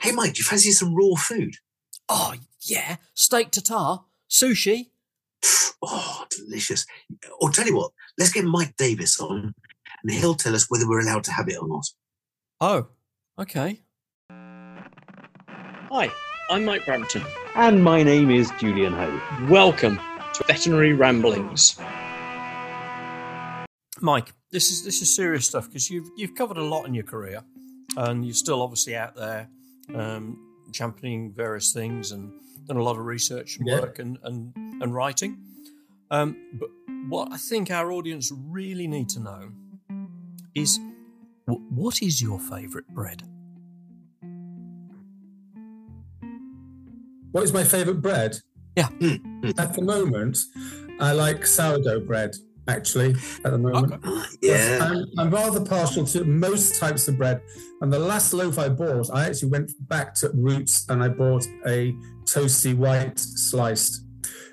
Hey, Mike, do you fancy some raw food? Oh, yeah. Steak tartare, sushi. Oh, delicious. Or tell you what, let's get Mike Davies on and he'll tell us whether we're allowed to have it or not. Oh, okay. Hi, I'm Mike Brampton. And my name is Julian Ho. Welcome to Veterinary Ramblings. Mike, this is this is serious stuff because you've you've covered a lot in your career, and you're still obviously out there um, championing various things and done a lot of research and Yeah. work and and, and writing. Um, but what I think our audience really need to know is wh- what is your favourite bread? What is my favourite bread? Yeah. At the moment, I like sourdough bread. Actually, at the moment, Okay. Ah, yeah. I'm, I'm rather partial to most types of bread. And the last loaf I bought, I actually went back to roots and I bought a toasty white sliced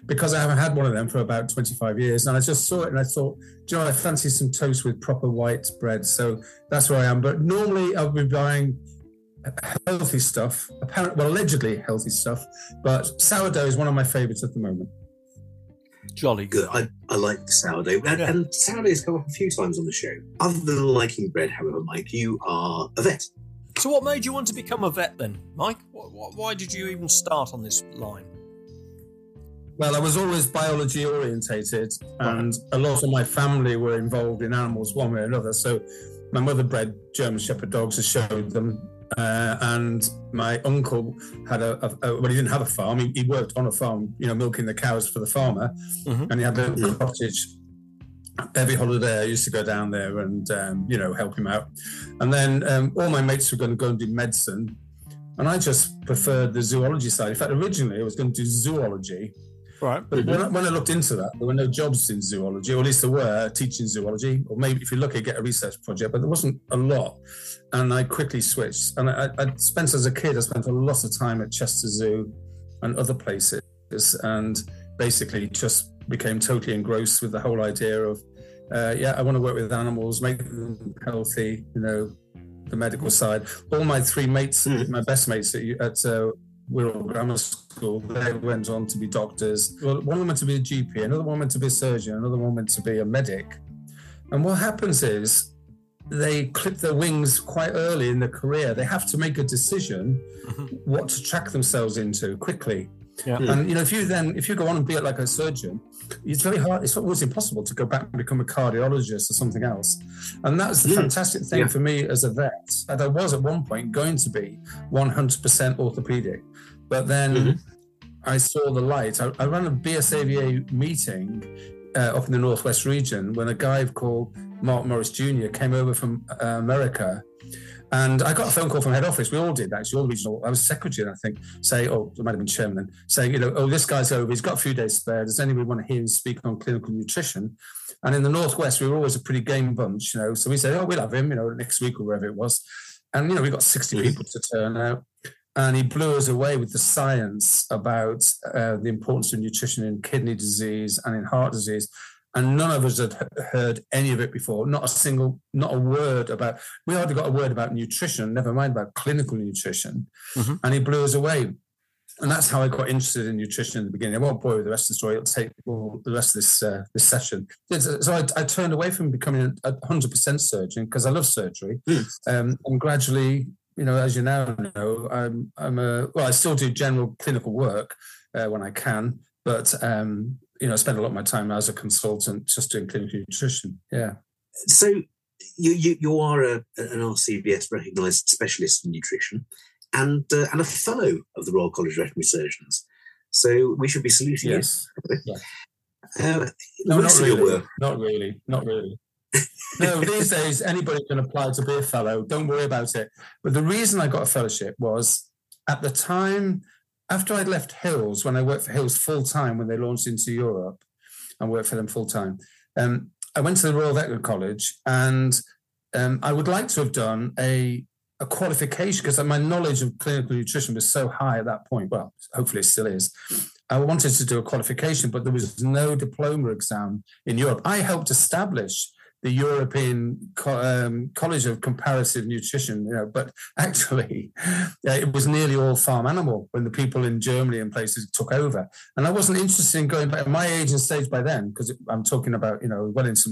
because I haven't had one of them for about 25 years. And I just saw it and I thought, do you know, I fancy some toast with proper white bread. So that's where I am. But normally I'll be buying healthy stuff, apparently, well, allegedly healthy stuff. But sourdough is one of my favorites at the moment. Jolly Good. I, I like the sourdough. And, Yeah. and sourdough has come up a few times on the show. Other than liking bread, however, Mike, you are a vet. So, what made you want to become a vet then, Mike? Wh- wh- Why did you even start on this line? Well, I was always biology orientated, uh-huh. and a lot of my family were involved in animals one way or another. So, my mother bred German Shepherd dogs, and showed them, uh, and my uncle had a, a, a well, he didn't have a farm. He, he worked on a farm, you know, milking the cows for the farmer, Mhm. and he had a little cottage. Every holiday, I used to go down there and um, you know help him out. And then um, all my mates were going to go and do medicine, and I just preferred the zoology side. In fact, originally I was going to do zoology, Right. but when, I, when I looked into that, there were no jobs in zoology, or at least there were teaching zoology, or maybe if you're lucky, get a research project, but there wasn't a lot. And I quickly switched. And I, I spent as a kid, I spent a lot of time at Chester Zoo and other places, and basically just became totally engrossed with the whole idea of, uh, yeah, I want to work with animals, make them healthy, you know, the medical side. All my three mates, Mm. my best mates at, at uh, Wirral Grammar School, they went on to be doctors. Well, one went to be a GP, another one went to be a surgeon, another one went to be a medic. And what happens is they clip their wings quite early in their career. They have to make a decision Mhm. what to track themselves into quickly. Yeah. And you know, if you then if you go on and be like a surgeon, it's very hard. It's almost impossible to go back and become a cardiologist or something else. And that's the Mm. fantastic thing Yeah. for me as a vet. That I was at one point going to be 100% orthopedic, but then Mhm. I saw the light. I, I ran a BSAVA meeting uh, up in the northwest region when a guy called Mark Morris Jr. came over from uh, America. And I got a phone call from head office. We all did actually, all the regional. I was secretary, I think, say, oh, it might have been chairman then, saying, you know, oh, this guy's over. He's got a few days spare. Does anybody want to hear him speak on clinical nutrition? And in the northwest, we were always a pretty game bunch, you know. So we said, oh, we'll have him, you know, next week or wherever it was. And you know, we got 60 people to turn out. And he blew us away with the science about uh, the importance of nutrition in kidney disease and in heart disease. And none of us had heard any of it before. Not a single, not a word about. We hardly got a word about nutrition. Never mind about clinical nutrition. Mhm. And he blew us away. And that's how I got interested in nutrition in the beginning. I won't bore you with the rest of the story. It'll take all the rest of this uh, this session. So I, I turned away from becoming a 100% surgeon because I love surgery. Mm. Um, and gradually, you know, as you now know, I'm I'm a well, I still do general clinical work uh, when I can, but um, you know, I spend a lot of my time as a consultant just doing clinical nutrition. Yeah. So you you, you are a, an RCVS recognised specialist in nutrition and uh, and a fellow of the Royal College of Veterinary Surgeons. So we should be saluting Yes. you. Uh, No, not rest of your really. Not really. Not really. no, these days anybody can apply to be a fellow. Don't worry about it. But the reason I got a fellowship was at the time after I'd left Hills, when I worked for Hills full time when they launched into Europe, and worked for them full time. Um, I went to the Royal Veterinary College, and um, I would like to have done a a qualification because my knowledge of clinical nutrition was so high at that point. Well, hopefully it still is. I wanted to do a qualification, but there was no diploma exam in Europe. I helped establish the European um, College of Comparative Nutrition, you know, but actually uh, it was nearly all farm animal when the people in Germany and places took over. And I wasn't interested in going back at my age and stage by then, because I'm talking about, you know, well into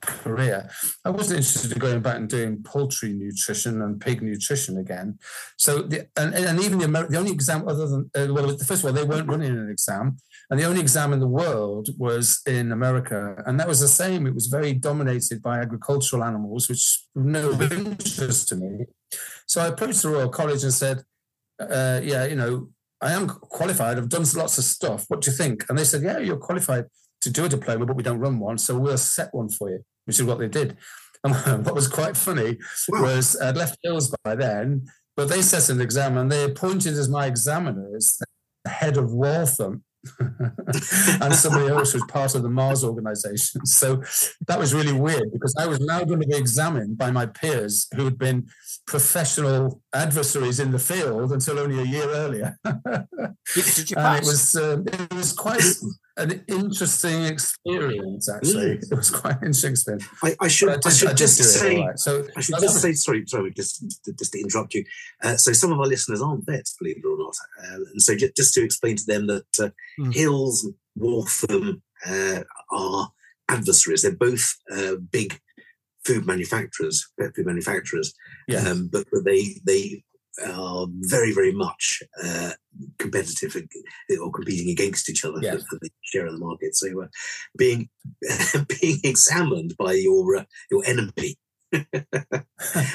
career. I wasn't interested in going back and doing poultry nutrition and pig nutrition again. So, the, and, and even the, Amer- the only exam other than, uh, well, first of all, they weren't running an exam. And the only exam in the world was in America. And that was the same. It was very dominated by agricultural animals, which no interest to me. So I approached the Royal College and said, uh, yeah, you know, I am qualified. I've done lots of stuff. What do you think? And they said, yeah, you're qualified to do a diploma, but we don't run one. So we'll set one for you, which is what they did. And what was quite funny was I'd left Hills by then, but they set an exam and they appointed as my examiners the head of Waltham and somebody else who was part of the Mars organization. So that was really weird because I was now going to be examined by my peers who had been professional adversaries in the field until only a year earlier. did, did you pass? it was uh, it was quite an interesting experience. Actually, mm. it was quite interesting. I, I should, I, I should I just say. Right. So I should just say. Sorry, sorry, just just to interrupt you. Uh, so some of our listeners aren't vets, believe it or not, uh, and so just, just, to explain to them that uh, mm. Hills, Waltham uh, are adversaries. They're both uh, big food manufacturers, pet food manufacturers. Yeah. Um, but, but they they are very very much uh, competitive or competing against each other yes. for the share of the market. So uh, being being examined by your uh, your enemy.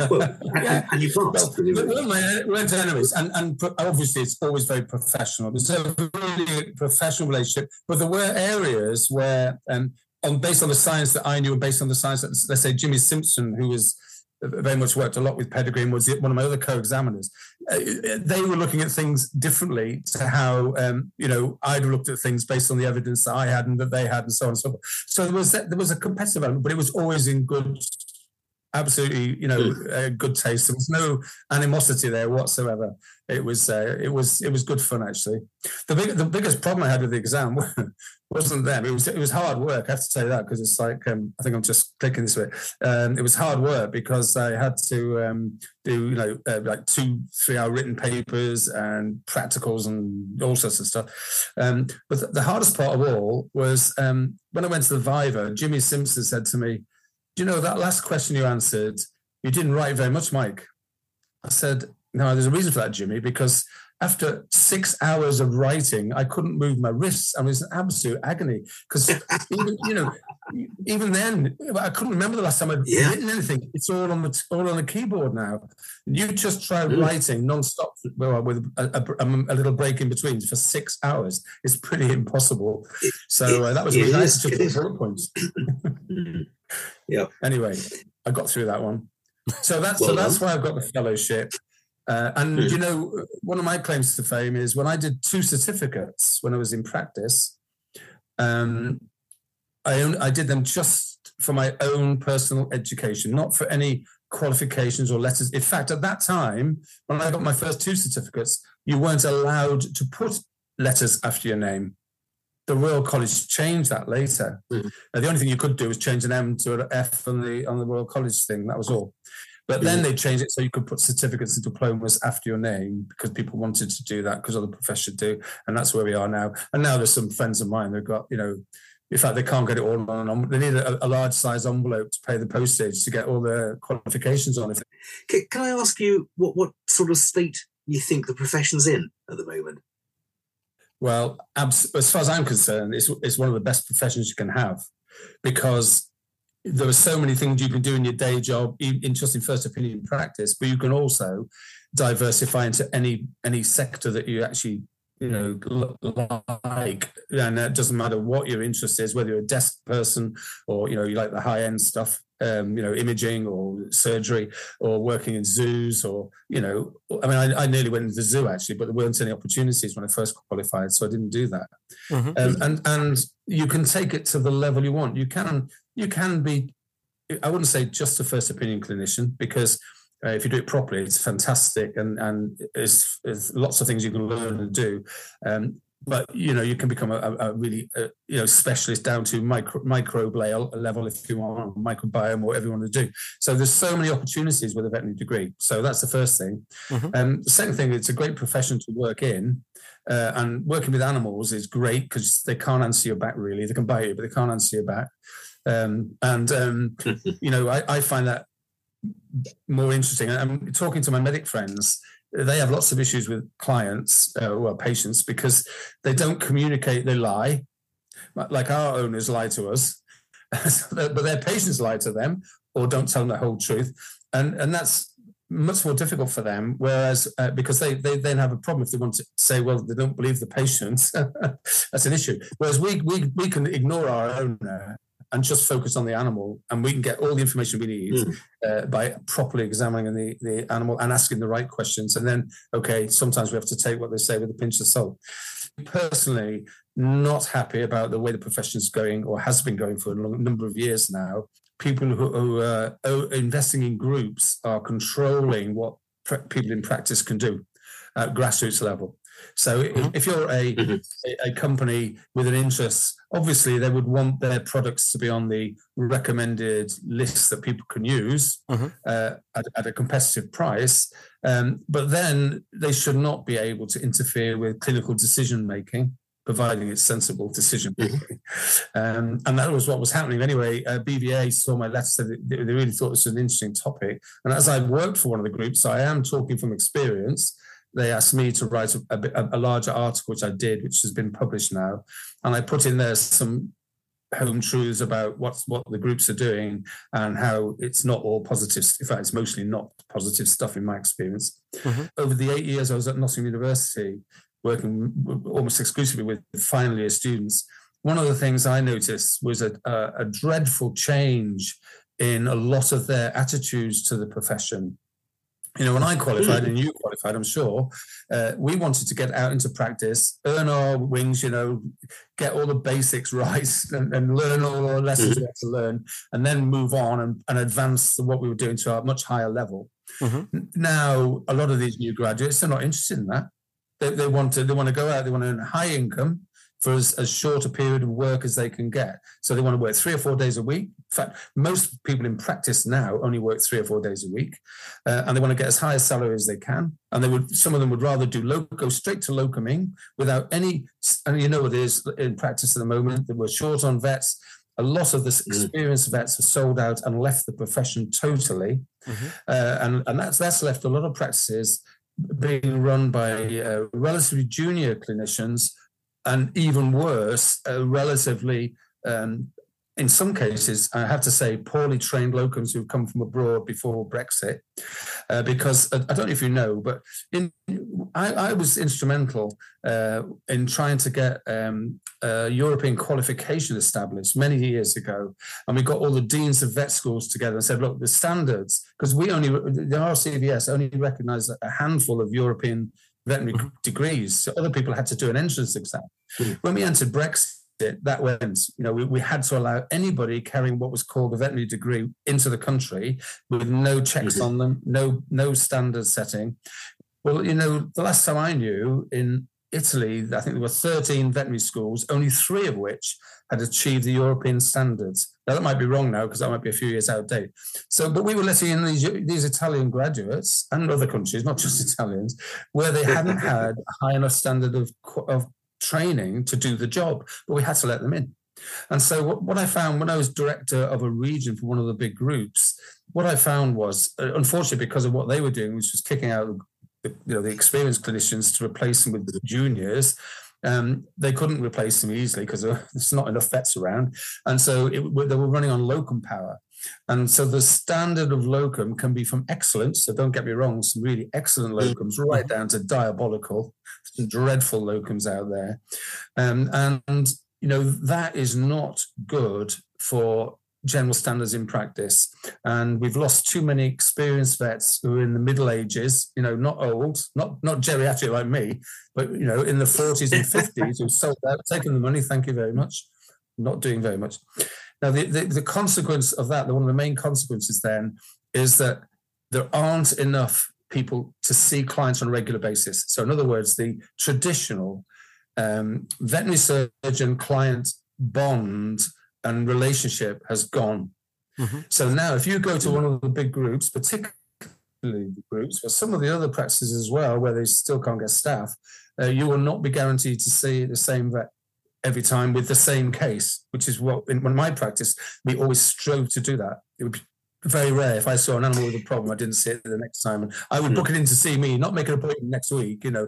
well, yeah. and, you passed. Well, well, my, we're enemies, and, and obviously it's always very professional. It's a really professional relationship, but there were areas where, um, on based on the science that I knew, based on the science that, let's say, Jimmy Simpson, who was very much worked a lot with Pedigree and was one of my other co-examiners. Uh, they were looking at things differently to how um, you know I'd looked at things based on the evidence that I had and that they had, and so on and so forth. So there was there was a competitive element, but it was always in good absolutely, you know, mm. good taste. There was no animosity there whatsoever. It was, uh, it was, it was good fun actually. The big, the biggest problem I had with the exam wasn't them. It was, it was hard work. I have to say that because it's like, um, I think I'm just clicking this way. Um, it was hard work because I had to um, do, you know, uh, like two, three hour written papers and practicals and all sorts of stuff. Um, but the hardest part of all was um, when I went to the Viva. Jimmy Simpson said to me you know, that last question you answered, you didn't write very much, Mike. I said, no, there's a reason for that, Jimmy, because after six hours of writing, I couldn't move my wrists. I was in absolute agony because even you know, even then, I couldn't remember the last time I'd yeah. written anything. It's all on the all on the keyboard now. You just try mm. writing non-stop with a, a, a, little break in between for six hours. It's pretty impossible. So uh, that was really nice to bullet points. Yeah. Anyway, I got through that one. So that's well so that's why I've got the fellowship. Uh, and mm. you know, one of my claims to fame is when I did two certificates when I was in practice. Um, I I did them just for my own personal education, not for any qualifications or letters. In fact, at that time, when I got my first two certificates, you weren't allowed to put letters after your name the Royal College changed that later. Mm. Now, the only thing you could do was change an M to an F on the on the Royal College thing. That was all. But then mm. they changed it so you could put certificates and diplomas after your name because people wanted to do that because other professions do, and that's where we are now. And now there's some friends of mine they've got you know. In fact, they can't get it all on. They need a, a large size envelope to pay the postage to get all their qualifications on. Can, can I ask you what, what sort of state you think the profession's in at the moment? Well, as far as I'm concerned, it's, it's one of the best professions you can have because there are so many things you can do in your day job, in just in first opinion practice, but you can also diversify into any any sector that you actually you know like and it doesn't matter what your interest is whether you're a desk person or you know you like the high end stuff um, you know, imaging or surgery or working in zoos or, you know, I mean, I, I, nearly went into the zoo actually, but there weren't any opportunities when I first qualified. So I didn't do that. Mm-hmm. Um, and, and you can take it to the level you want. You can, you can be, I wouldn't say just a first opinion clinician because uh, if you do it properly, it's fantastic, and and there's, there's, lots of things you can learn and do. Um, but you know you can become a, a really uh, you know specialist down to micro microbe level if you want microbiome or whatever you want to do. So there's so many opportunities with a veterinary degree. So that's the first thing. Mm-hmm. um, the second thing it's a great profession to work in uh, and working with animals is great because they can't answer your back really. They can bite you but they can't answer your back. Um, and um, you know I, I find that more interesting i'm talking to my medic friends they have lots of issues with clients, uh, well, patients, because they don't communicate, they lie, like our owners lie to us, but their patients lie to them or don't tell them the whole truth. And, and that's much more difficult for them. Whereas, uh, because they, they then have a problem if they want to say, well, they don't believe the patients, that's an issue. Whereas we, we, we can ignore our owner and just focus on the animal, and we can get all the information we need mm. uh, by properly examining the, the animal and asking the right questions. And then, okay, sometimes we have to take what they say with a pinch of salt. Personally, not happy about the way the profession is going or has been going for a long, number of years now. People who, who are investing in groups are controlling what people in practice can do at grassroots level. So mm-hmm. if you're a, mm-hmm. a, company with an interest, obviously they would want their products to be on the recommended list that people can use mm-hmm. uh, at, at, a competitive price. Um, but then they should not be able to interfere with clinical decision making providing it's sensible decision making. Mm-hmm. Um, and that was what was happening. Anyway, uh, BVA saw my letter, said they, they really thought this was an interesting topic. And as I've worked for one of the groups, I am talking from experience they asked me to write a, a, a, larger article, which I did, which has been published now, and I put in there some home truths about what's what the groups are doing and how it's not all positive. In fact, it's mostly not positive stuff in my experience. Mm-hmm. Over the eight years I was at Nottingham University, working almost exclusively with final year students, one of the things I noticed was a, a, a dreadful change in a lot of their attitudes to the profession you know, when I qualified and you qualified, I'm sure, uh, we wanted to get out into practice, earn our wings, you know, get all the basics right and, and learn all the lessons we had to learn, and then move on and, and advance what we were doing to a much higher level. Mm-hmm. Now, a lot of these new graduates, they're not interested in that. They, they want to they want to go out, they want to earn a high income, for as, as short a period of work as they can get. So they want to work three or four days a week. In fact, most people in practice now only work three or four days a week, uh, and they want to get as high a salary as they can. And they would, some of them would rather do local, go straight to locuming without any. And you know what it is in practice at the moment that we're short on vets. A lot of the mm. experienced vets have sold out and left the profession totally, mm-hmm. uh, and and that's that's left a lot of practices being run by uh, relatively junior clinicians and even worse, uh, relatively, um, in some cases, I have to say, poorly trained locums who've come from abroad before Brexit. Uh, because uh, I don't know if you know, but in, I, I, was instrumental uh, in trying to get um, European qualification established many years ago. And we got all the deans of vet schools together and said, look, the standards, because we only, the RCVS only recognise a handful of European veterinary mm-hmm. degrees. So other people had to do an entrance exam. Mm-hmm. When we entered Brexit, that went, you know, we, we had to allow anybody carrying what was called a veterinary degree into the country with no checks mm-hmm. on them, no no standard setting. Well, you know, the last time I knew in Italy, I think there were 13 veterinary schools, only three of which had achieved the European standards. Now, that might be wrong now because that might be a few years out of date. So, but we were letting in these, these Italian graduates and other countries, not just Italians, where they hadn't had a high enough standard of, of training to do the job, but we had to let them in. And so, what, what I found when I was director of a region for one of the big groups, what I found was, uh, unfortunately, because of what they were doing, which was kicking out the, you know the experienced clinicians to replace them with the juniors, um, they couldn't replace them easily because there's not enough vets around, and so it, they were running on locum power. And so the standard of locum can be from excellent, so don't get me wrong, some really excellent mm. locums, right down to diabolical, some dreadful locums out there. Um, and, you know, that is not good for general standards in practice. And we've lost too many experienced vets who are in the middle ages, you know, not old, not not geriatric like me, but you know, in the 40s and 50s who sold out, taken the money, thank you very much, not doing very much. Now, the, the, the consequence of that, the, one of the main consequences then, is that there aren't enough people to see clients on a regular basis. So, in other words, the traditional um, veterinary surgeon client bond and relationship has gone. Mm-hmm. So now, if you go to one of the big groups, particularly the groups, but some of the other practices as well, where they still can't get staff, uh, you will not be guaranteed to see the same vet every time with the same case, which is what in, in my practice we always strove to do that. It would be very rare if I saw an animal with a problem, I didn't see it the next time. And I would mm. book it in to see me, not make an appointment next week. You know,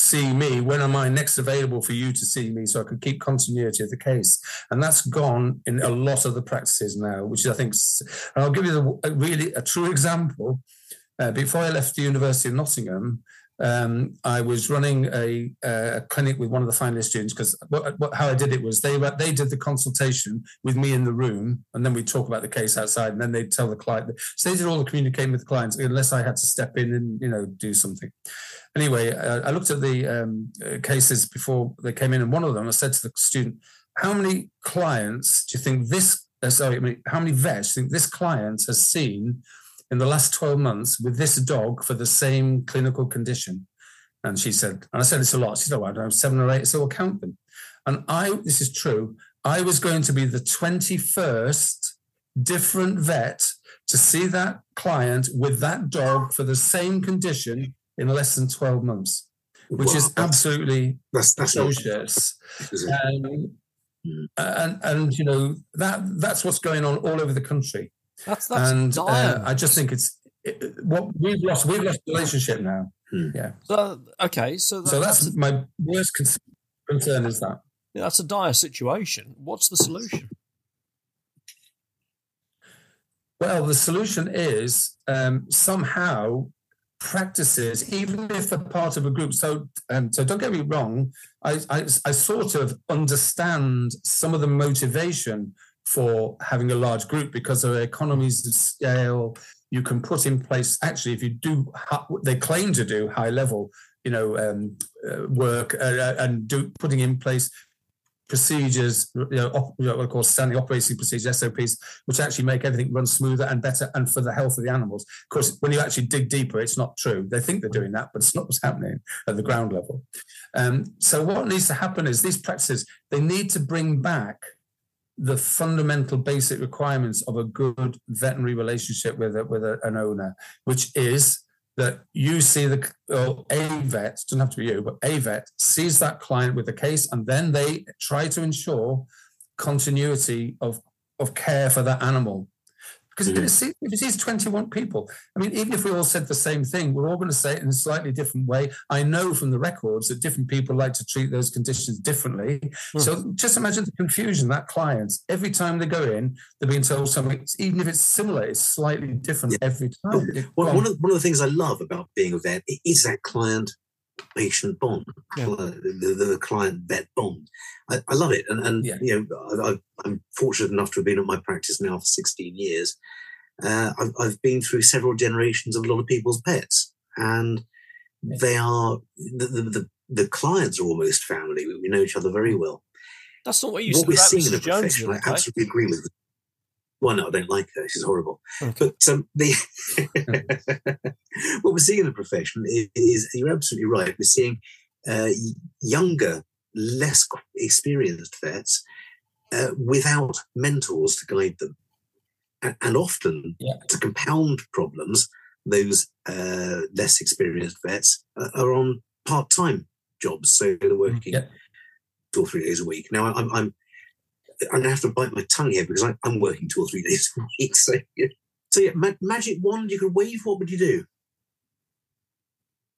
see me when am I next available for you to see me, so I could keep continuity of the case. And that's gone in a lot of the practices now, which is I think. And I'll give you a really a true example. Uh, before I left the University of Nottingham, um, I was running a, a, clinic with one of the finalist students because how I did it was they they did the consultation with me in the room, and then we talk about the case outside, and then they'd tell the client. So they did all the communicating with the clients, unless I had to step in and you know do something. Anyway, uh, I looked at the um, uh, cases before they came in, and one of them I said to the student, "How many clients do you think this? Uh, sorry, I mean, how many vets do you think this client has seen?" In the last 12 months with this dog for the same clinical condition? And she said, and I said it's a lot. She said, oh, I don't know, seven or eight, so we'll count them. And I, this is true, I was going to be the 21st different vet to see that client with that dog for the same condition in less than 12 months, which is absolutely that's, that's atrocious. Um, and, and, you know, that that's what's going on all over the country. That's that's and uh, I just think it's it, what we've lost. We've lost relationship now. Hmm. Yeah. So okay, so that, so that's, that's my worst concern. Is that? Yeah, that's a dire situation. What's the solution? Well, the solution is um, somehow practices, even if they're part of a group. So, um, so don't get me wrong. I, I, I sort of understand some of the motivation for having a large group because are economies of scale. You can put in place, actually, if you do, they claim to do high level, you know, um, uh, work uh, uh and do putting in place procedures, you know, op, call standing operating procedures, SOPs, which actually make everything run smoother and better and for the health of the animals. Of course, when you actually dig deeper, it's not true. They think they're doing that, but it's not what's happening at the ground level. Um, so what needs to happen is these practices, they need to bring back the fundamental basic requirements of a good veterinary relationship with a, with a, an owner, which is that you see the or a vet doesn't have to be you, but a vet sees that client with the case, and then they try to ensure continuity of of care for that animal because mm-hmm. if it sees 21 people, I mean, even if we all said the same thing, we're all going to say it in a slightly different way. I know from the records that different people like to treat those conditions differently. Mm-hmm. So just imagine the confusion that clients, every time they go in, they're being told something, even if it's similar, it's slightly different yeah. every time. Well, one, of, one of the things I love about being a vet is that client patient bond, yeah. the, the, client vet bond. I, I, love it, and, and yeah. you know, I, am fortunate enough to have been at my practice now for 16 years. Uh, I've, I've, been through several generations of a lot of people's pets, and they are the, the, the, the clients are almost family. We know each other very well. That's not what you what said we're seeing in the profession. I absolutely agree with. Well, no, I don't like her. She's horrible. Okay. But um, the what we're seeing in the profession is, is you're absolutely right. We're seeing uh, younger, less experienced vets uh, without mentors to guide them. And, and often, yeah. to compound problems, those uh, less experienced vets are on part time jobs. So they're working yeah. two or three days a week. Now, I'm, I'm I'm gonna have to bite my tongue here because I, am working two or three days a week. So, yeah. so yeah, ma- magic wand you could wave. What would you do?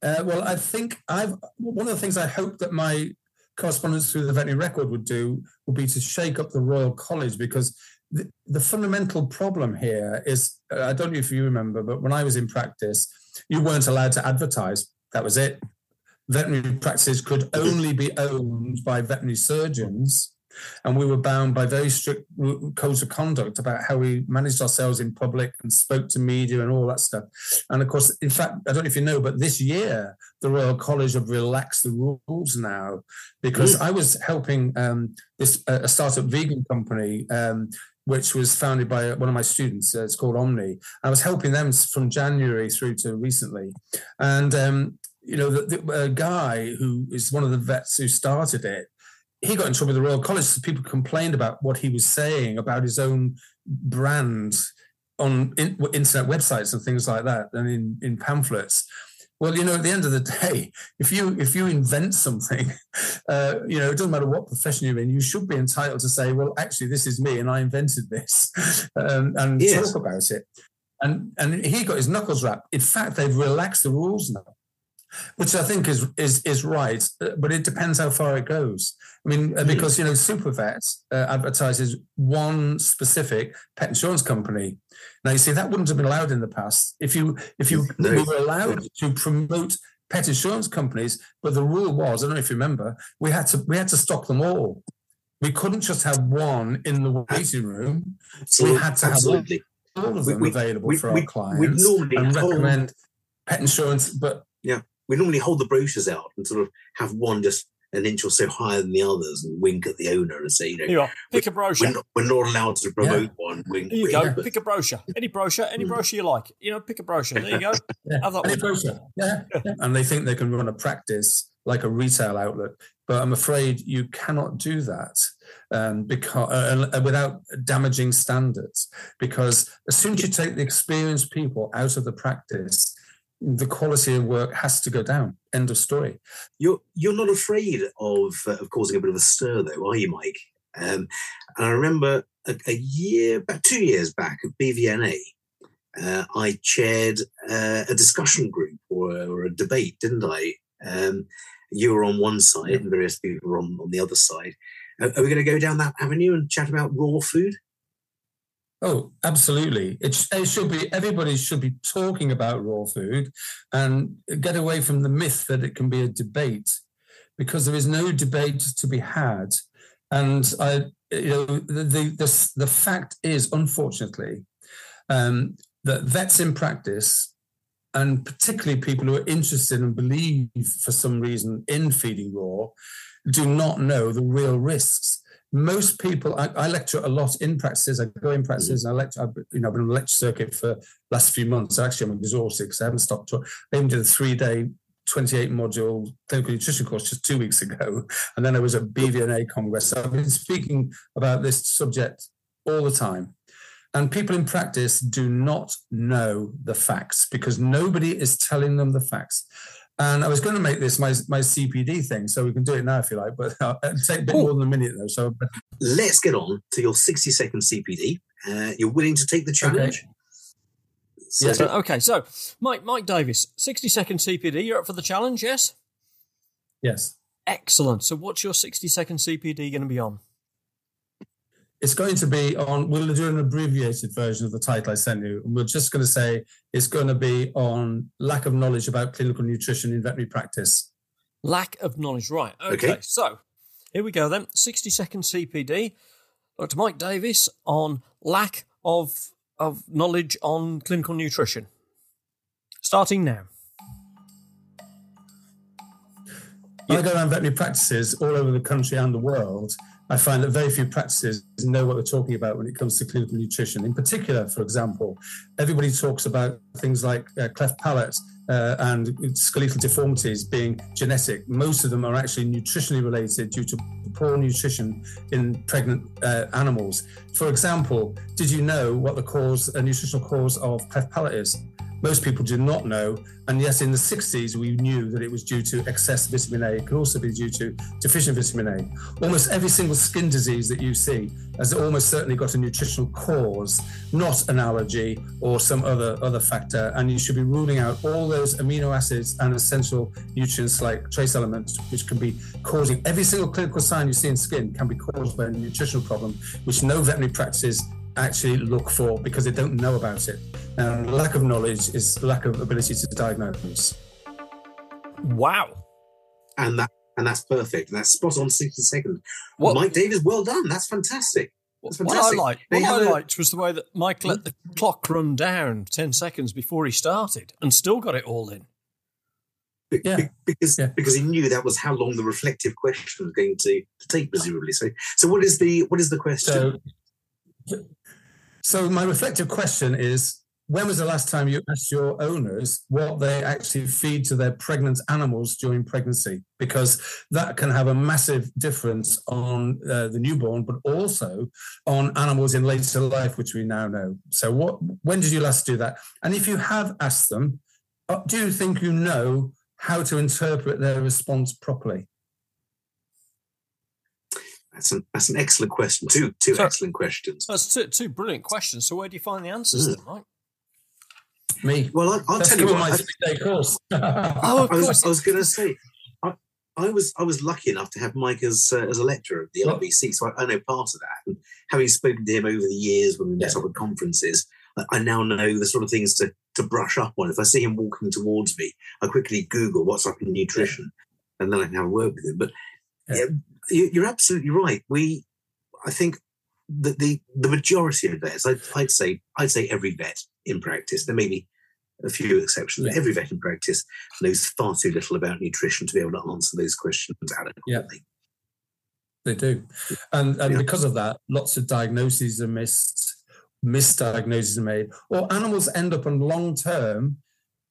Uh, well, I think I've one of the things I hope that my correspondence through the veterinary record would do would be to shake up the Royal College because the, the fundamental problem here is uh, I don't know if you remember, but when I was in practice, you weren't allowed to advertise. That was it. Veterinary practices could only be owned by veterinary surgeons and we were bound by very strict codes of conduct about how we managed ourselves in public and spoke to media and all that stuff. And of course, in fact, I don't know if you know, but this year the Royal College have relaxed the rules now because mm. I was helping um, this uh, a startup vegan company. Um, which was founded by one of my students. Uh, it's called Omni. I was helping them from January through to recently, and um, you know, the, the, a guy who is one of the vets who started it, he got in trouble with the Royal College. People complained about what he was saying about his own brand on in, internet websites and things like that, and in, in pamphlets. Well, you know, at the end of the day, if you if you invent something, uh, you know, it doesn't matter what profession you're in, you should be entitled to say, well, actually, this is me, and I invented this, um, and yes. talk about it. And and he got his knuckles rapped. In fact, they've relaxed the rules now which I think is is is right, uh, but it depends how far it goes. I mean, mm. because you know, Supervet uh, advertises one specific pet insurance company. Now, you see, that wouldn't have been allowed in the past. If you if you no. were allowed to promote pet insurance companies, but the rule was, I don't know if you remember, we had to we had to stock them all. We couldn't just have one in the waiting room. We had to absolutely. have all of them we, available we, for we, our clients. And recommend pet insurance, but yeah we normally hold the brochures out and sort of have one just an inch or so higher than the others and wink at the owner and say, you know, you pick a brochure. We're not, we're not, allowed to promote yeah. one. Wink, there you wink. go. Pick a brochure. Any brochure, any mm. brochure you like. You know, pick a brochure. There you go. yeah. Have that any one. brochure. Yeah. yeah. And they think they can run a practice like a retail outlet. But I'm afraid you cannot do that um, because uh, uh without damaging standards. Because as soon as you take the experienced people out of the practice, the quality of work has to go down. End of story. You're you're not afraid of uh, of causing a bit of a stir, though, are you, Mike? Um, and I remember a, a, year, about two years back at BVNA, uh, I chaired uh, a discussion group or, or, a debate, didn't I? Um, you were on one side and various people were on, on the other side. are we going to go down that avenue and chat about raw food? Oh, absolutely. It, it, should be, everybody should be talking about raw food and get away from the myth that it can be a debate because there is no debate to be had. And I, you know, the, the, the fact is, unfortunately, um, that vets in practice, and particularly people who are interested and believe for some reason in feeding raw, do not know the real risks most people, I, I, lecture a lot in practices. I go in practices mm. and I lecture, I've, you know, I've been on the lecture circuit for last few months. Actually, I'm exhausted because I haven't stopped. Talking. I even did a three day 28 module clinical nutrition course just two weeks ago. And then I was at BVNA Congress. So I've been speaking about this subject all the time. And people in practice do not know the facts because nobody is telling them the facts. And I was going to make this my, my CPD thing, so we can do it now if you like, but uh, it'll take a bit Ooh. more than a minute though. So let's get on to your 60 second CPD. Uh, you're willing to take the challenge? Okay. So, yes. Okay, so Mike Mike Davies, 60 second CPD. You're up for the challenge, yes? Yes. Excellent. So what's your 60 second CPD going to be on? It's going to be on, we'll do an abbreviated version of the title I sent you. And we're just going to say it's going to be on lack of knowledge about clinical nutrition in veterinary practice. Lack of knowledge, right. Okay. okay. So here we go then. 60 second CPD. Dr. Mike Davies on lack of, of knowledge on clinical nutrition. Starting now. I go around veterinary practices all over the country and the world I find that very few practices know what they're talking about when it comes to clinical nutrition. In particular, for example, everybody talks about things like uh, cleft palate uh, and skeletal deformities being genetic. Most of them are actually nutritionally related due to poor nutrition in pregnant uh, animals. For example, did you know what the cause, a nutritional cause of cleft palate is? Most people do not know. And yes, in the 60s, we knew that it was due to excess vitamin A. It could also be due to deficient vitamin A. Almost every single skin disease that you see has almost certainly got a nutritional cause, not an allergy or some other, other factor. And you should be ruling out all those amino acids and essential nutrients like trace elements, which can be causing every single clinical sign you see in skin can be caused by a nutritional problem, which no veterinary practices actually look for because they don't know about it. And lack of knowledge is lack of ability to diagnose. Wow. And that and that's perfect. That's spot on 60 seconds. Well, Mike Davies, well done. That's fantastic. That's fantastic. What I liked, what I liked was the way that Mike let the clock run down 10 seconds before he started and still got it all in. yeah. because yeah. because he knew that was how long the reflective question was going to, to take, presumably. So so what is the what is the question? So, so my reflective question is when was the last time you asked your owners what they actually feed to their pregnant animals during pregnancy? Because that can have a massive difference on uh, the newborn, but also on animals in later life, which we now know. So, what? When did you last do that? And if you have asked them, uh, do you think you know how to interpret their response properly? That's an that's an excellent question. Two two so, excellent questions. That's two, two brilliant questions. So where do you find the answers mm. then, Mike? Me. Well, I, will tell you what. My I, course. oh, of I was, course. I was going to say, I, I, was I was lucky enough to have Mike as uh, as a lecturer at the RVC, so I, I, know part of that. And having spoken to him over the years when we met yeah. up at conferences, I, now know the sort of things to to brush up on. If I see him walking towards me, I quickly Google what's up in nutrition, yeah. and then I can have a word with him. But yeah. You're absolutely right. We, I think, the the, the majority of vets, I'd, I'd say, I'd say every vet in practice. There may be a few exceptions, but every vet in practice knows far too little about nutrition to be able to answer those questions adequately. Yeah. They do. And, and yeah. because of that, lots of diagnoses are missed, misdiagnoses are made, or animals end up on long term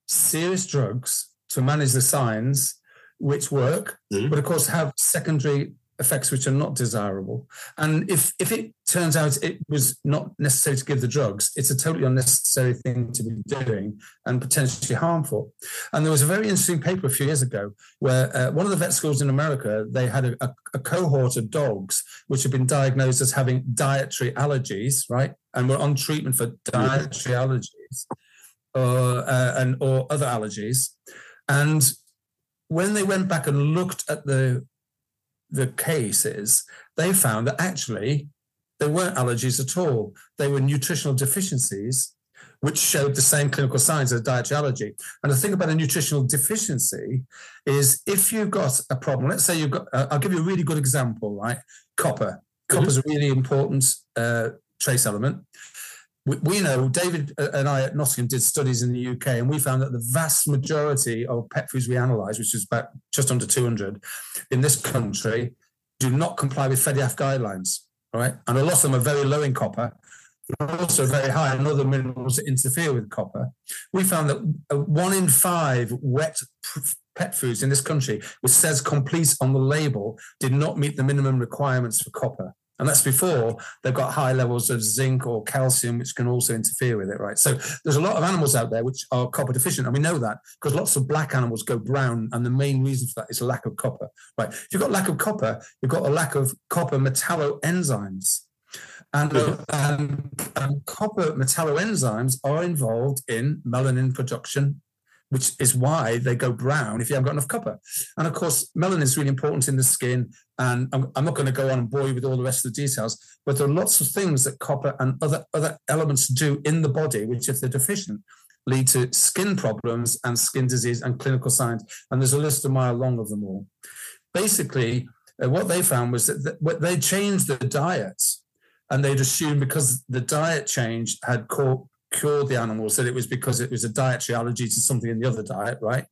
serious drugs to manage the signs which work, mm-hmm. but of course have secondary effects which are not desirable. And if if it turns out it was not necessary to give the drugs, it's a totally unnecessary thing to be doing and potentially harmful. And there was a very interesting paper a few years ago where uh, one of the vet schools in America they had a, a, a, cohort of dogs which had been diagnosed as having dietary allergies, right, and were on treatment for dietary allergies or uh, and or other allergies, and when they went back and looked at the the case is they found that actually they weren't allergies at all. They were nutritional deficiencies, which showed the same clinical signs as dietary allergy. And the thing about a nutritional deficiency is if you've got a problem, let's say you've got, uh, I'll give you a really good example, right? Copper. Copper is mm-hmm. a really important uh, trace element. We, we know David uh, and I at Nottingham did studies in the UK, and we found that the vast majority of pet foods we analysed, which is about just under 200 in this country, do not comply with FEDIAF guidelines. Right, and a lot of them are very low in copper, also very high in other minerals that interfere with copper. We found that uh, one in five wet pet foods in this country, which says complete on the label, did not meet the minimum requirements for copper. And that's before they've got high levels of zinc or calcium, which can also interfere with it, right? So there's a lot of animals out there which are copper deficient. And we know that because lots of black animals go brown. And the main reason for that is lack of copper, right? If you've got lack of copper, you've got a lack of copper metalloenzymes. And, and, and copper metalloenzymes are involved in melanin production which is why they go brown if you haven't got enough copper. And of course, melanin is really important in the skin. And I'm, I'm, not going to go on and bore you with all the rest of the details, but there are lots of things that copper and other, other elements do in the body, which, if they're deficient, lead to skin problems and skin disease and clinical signs. And there's a list a mile long of them all. Basically, uh, what they found was that, that they changed the diets and they'd assumed because the diet change had caught cured the animals that it was because it was a dietary allergy to something in the other diet, right?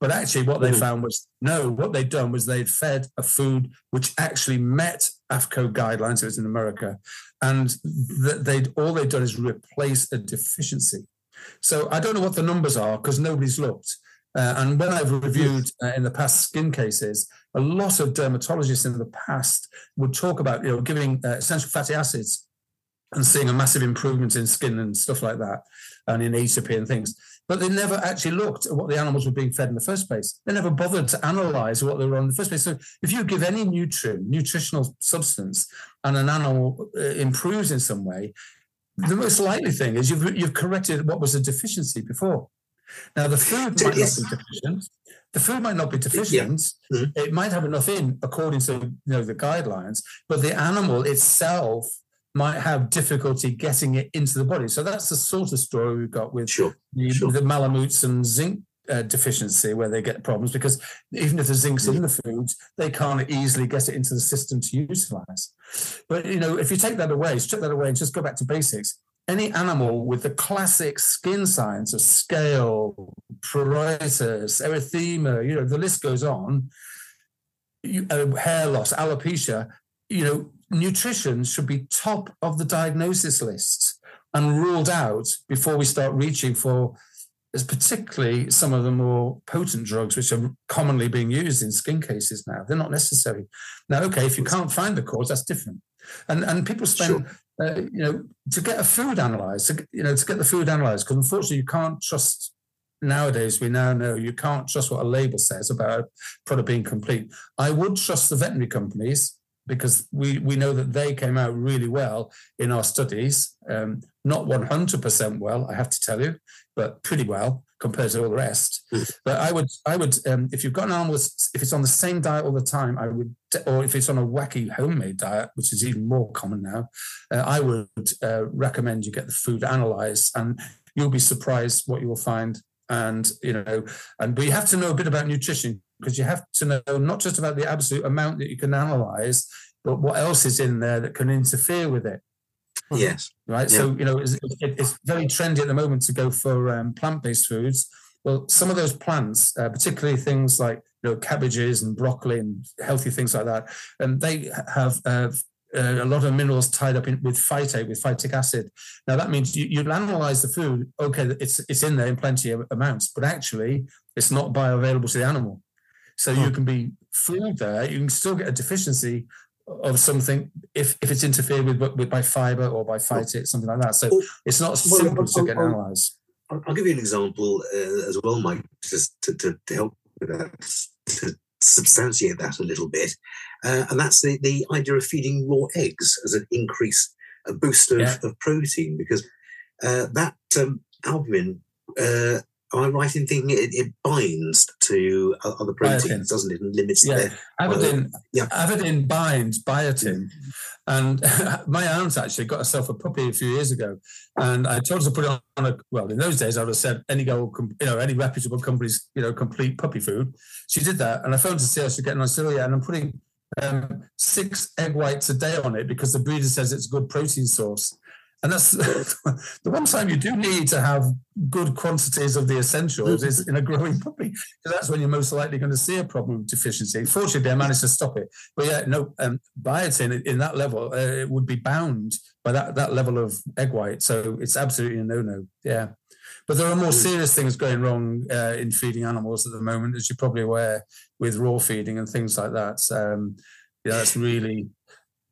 But actually, what they mm. found was no, what they'd done was they'd fed a food which actually met AAFCO guidelines. It was in America, and they'd all they'd done is replace a deficiency. So I don't know what the numbers are because nobody's looked. Uh, and when I've reviewed uh, in the past skin cases, a lot of dermatologists in the past would talk about you know giving uh, essential fatty acids and seeing a massive improvement in skin and stuff like that, and in ATP and things. But they never actually looked at what the animals were being fed in the first place. They never bothered to analyze what they were on in the first place. So if you give any nutrient, nutritional substance, and an animal uh, improves in some way, the most likely thing is you've you've corrected what was a deficiency before. Now the food might not be deficient. The food might not be deficient. Yeah. Mm-hmm. It might have enough in according to you know the guidelines, but the animal itself might have difficulty getting it into the body. So that's the sort of story we've got with sure. The, sure. the malamutes and zinc uh, deficiency where they get problems because even if the zinc's in the foods, they can't easily get it into the system to utilize. But you know, if you take that away, strip that away, and just go back to basics, any animal with the classic skin signs of scale, pruritus, erythema, you know, the list goes on. You, uh, hair loss, alopecia, you know, nutrition should be top of the diagnosis list. and ruled out before we start reaching for particularly some of the more potent drugs which are commonly being used in skin cases now. They're not necessary. Now, okay, if you can't find the cause, that's different. And and people spend, sure. uh, you know, to get a food analyzed, to, you know, to get the food analyzed, because unfortunately you can't trust. Nowadays, we now know you can't trust what a label says about a product being complete. I would trust the veterinary companies because we, we know that they came out really well in our studies. Um, not 100% well, I have to tell you, but pretty well compared to all the rest. Hmm. but I would, I would, um, if you've got an animal, if it's on the same diet all the time, I would, or if it's on a wacky homemade diet, which is even more common now, uh, I would uh, recommend you get the food analyzed, and you'll be surprised what you will find. And you know, and but you have to know a bit about nutrition because you have to know not just about the absolute amount that you can analyze, but what else is in there that can interfere with it. Yes. Right. Yeah. So, you know, it's, it's, very trendy at the moment to go for um, plant based foods. Well, some of those plants, uh, particularly things like you know cabbages and broccoli and healthy things like that, and um, they have uh, uh, a lot of minerals tied up in, with phytate, with phytic acid. Now that means you, you analyze the food. Okay, it's it's in there in plenty of amounts, but actually it's not bioavailable to the animal. So you can be fooled there. You can still get a deficiency of something if, if it's interfered with, with by fiber or by phytate, something like that. So well, it's not simple well, to get analysed. I'll, I'll, give you an example uh, as well, Mike, just to, to, to help with that, to substantiate that a little bit. Uh, and that's the, the idea of feeding raw eggs as an increase, a boost of, yeah. of protein, because uh, that um, albumin uh, Am I right in thinking it, it binds to other proteins, biotin. doesn't it, and limits yeah. their avidin? Yeah, avidin binds biotin, and my aunt actually got herself a puppy a few years ago, and I told her to put it on a well. In those days, I would have said any go, you know, any reputable company's, you know, complete puppy food. She did that, and I phoned to see how she's getting on. Said, "Oh yeah," and I'm putting um, six egg whites a day on it because the breeder says it's a good protein source. And that's the one time you do need to have good quantities of the essentials is in a growing puppy, because that's when you're most likely going to see a problem deficiency. Fortunately, I managed to stop it. But yeah, no, um, biotin in that level, uh, it would be bound by that, that level of egg white. So it's absolutely a no no. Yeah. But there are more serious things going wrong uh, in feeding animals at the moment, as you're probably aware, with raw feeding and things like that. Um, yeah, that's really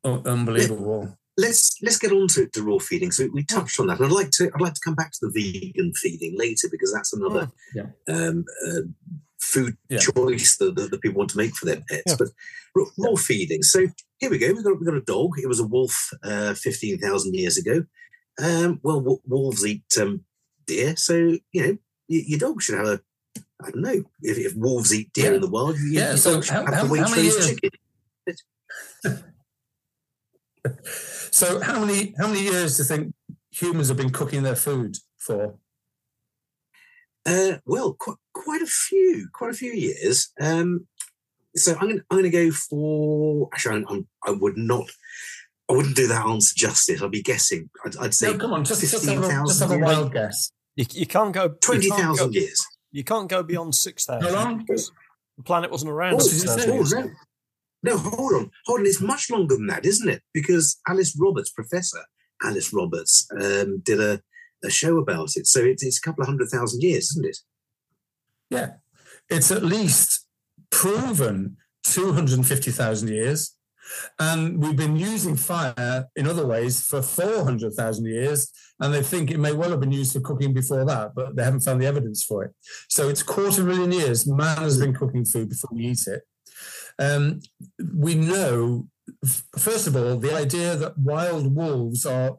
unbelievable let's let's get on to, to raw feeding. So we touched on that, and I'd like to I'd like to come back to the vegan feeding later because that's another yeah. um, uh, food yeah. choice that, that, that, people want to make for their pets. Yeah. But raw, raw, feeding. So here we go. We got we got a dog. It was a wolf uh, fifteen thousand years ago. Um, well, w- wolves eat um, deer, so you know y- your dog should have a I don't know if, if wolves eat deer in the wild. yeah. So how, how, how many years? So how many how many years do you think humans have been cooking their food for? Uh, well, quite, quite a few, quite a few years. Um, so I'm going I'm to go for. Actually, I'm, I would not. I wouldn't do that answer justice. I'd be guessing. I'd, I'd say. No, come on, just, just have, a, just have a wild guess. You, you can't go twenty thousand years. You can't go beyond six thousand. The planet wasn't around. Oh, six thousand. No, hold on, hold on. It's much longer than that, isn't it? Because Alice Roberts, Professor Alice Roberts, um, did a, a show about it. So it's, it's a couple of hundred thousand years, isn't it? Yeah, it's at least proven 250,000 years. And we've been using fire in other ways for 400,000 years. And they think it may well have been used for cooking before that, but they haven't found the evidence for it. So it's quarter million years man has been cooking food before we eat it. Um, we know, first of all, the idea that wild wolves are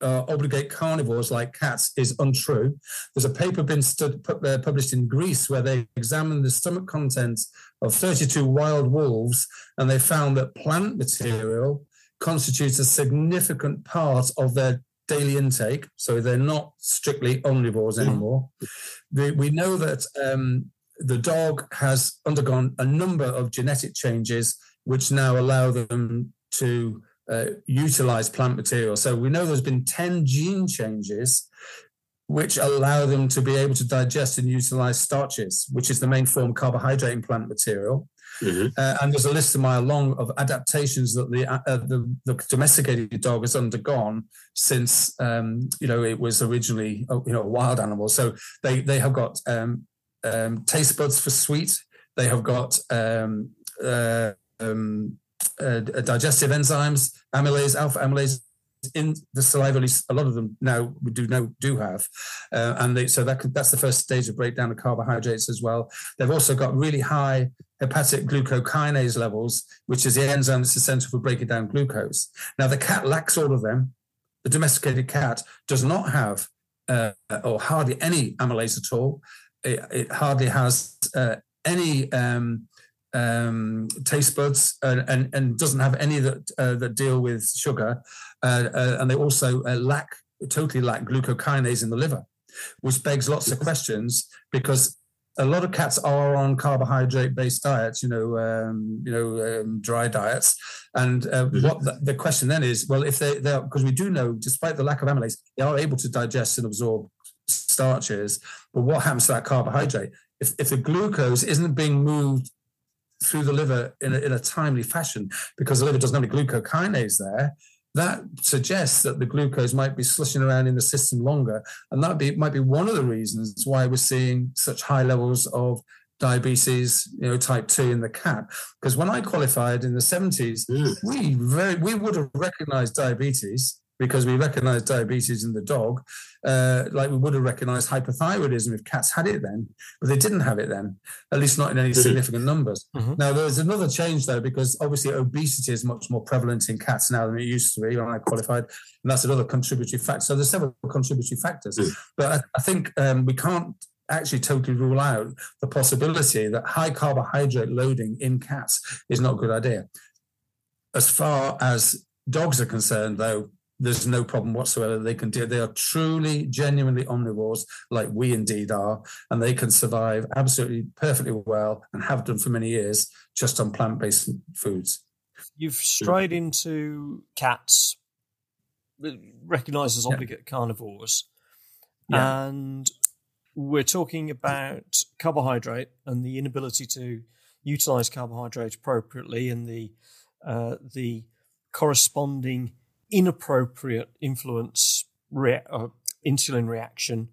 uh, obligate carnivores like cats is untrue. There's a paper been stud- uh, published in Greece where they examined the stomach contents of 32 wild wolves and they found that plant material constitutes a significant part of their daily intake. So they're not strictly omnivores hmm. anymore. Mm. we know that um, the dog has undergone a number of genetic changes which now allow them to uh, utilize plant material. So we know there's been 10 gene changes which allow them to be able to digest and utilize starches, which is the main form of carbohydrate in plant material. Mm-hmm. Uh, and there's a list a mile long of adaptations that the, uh, the, the domesticated dog has undergone since um, you know it was originally uh, you know a wild animal. So they they have got um, um, taste buds for sweet. They have got um, uh, um, uh, digestive enzymes, amylase, alpha amylase in the saliva, at least a lot of them now we do know do have, uh, and they, so that that's the first stage of breakdown of carbohydrates as well. They've also got really high hepatic glucokinase levels, which is the enzyme that's essential for breaking down glucose. Now the cat lacks all of them. The domesticated cat does not have uh, or hardly any amylase at all. It, it hardly has uh, any um, um, taste buds and, and, and, doesn't have any that uh, that deal with sugar, uh, uh, and they also uh, lack totally lack glucokinase in the liver, which begs lots of questions because a lot of cats are on carbohydrate based diets, you know, um, you know, um, dry diets, and uh, mm-hmm. what the, the, question then is, well, if they they because we do know, despite the lack of amylase, they are able to digest and absorb starches, but what happens to that carbohydrate? If, if the glucose isn't being moved through the liver in a, in a timely fashion because the liver doesn't have any glucokinase there, that suggests that the glucose might be slushing around in the system longer. And that be, might be one of the reasons why we're seeing such high levels of diabetes, you know, type 2 in the cat. Because when I qualified in the 70s, mm. we very we would have recognized diabetes because we recognized diabetes in the dog, uh, like we would have recognized hyperthyroidism if cats had it then, but they didn't have it then, at least not in any mm-hmm. significant numbers. Mm-hmm. Now, there's another change though, because obviously obesity is much more prevalent in cats now than it used to be when I qualified, and that's another contributory factor. So there's several contributory factors, mm-hmm. but I, I think um, we can't actually totally rule out the possibility that high carbohydrate loading in cats is not a good idea. As far as dogs are concerned, though, there's no problem whatsoever. They can do. They are truly, genuinely omnivores, like we indeed are, and they can survive absolutely perfectly well and have done for many years just on plant-based foods. You've strayed into cats, recognised as obligate yeah. carnivores, yeah. and we're talking about carbohydrate and the inability to utilize carbohydrate appropriately and the uh, the corresponding inappropriate influence rea- uh, insulin reaction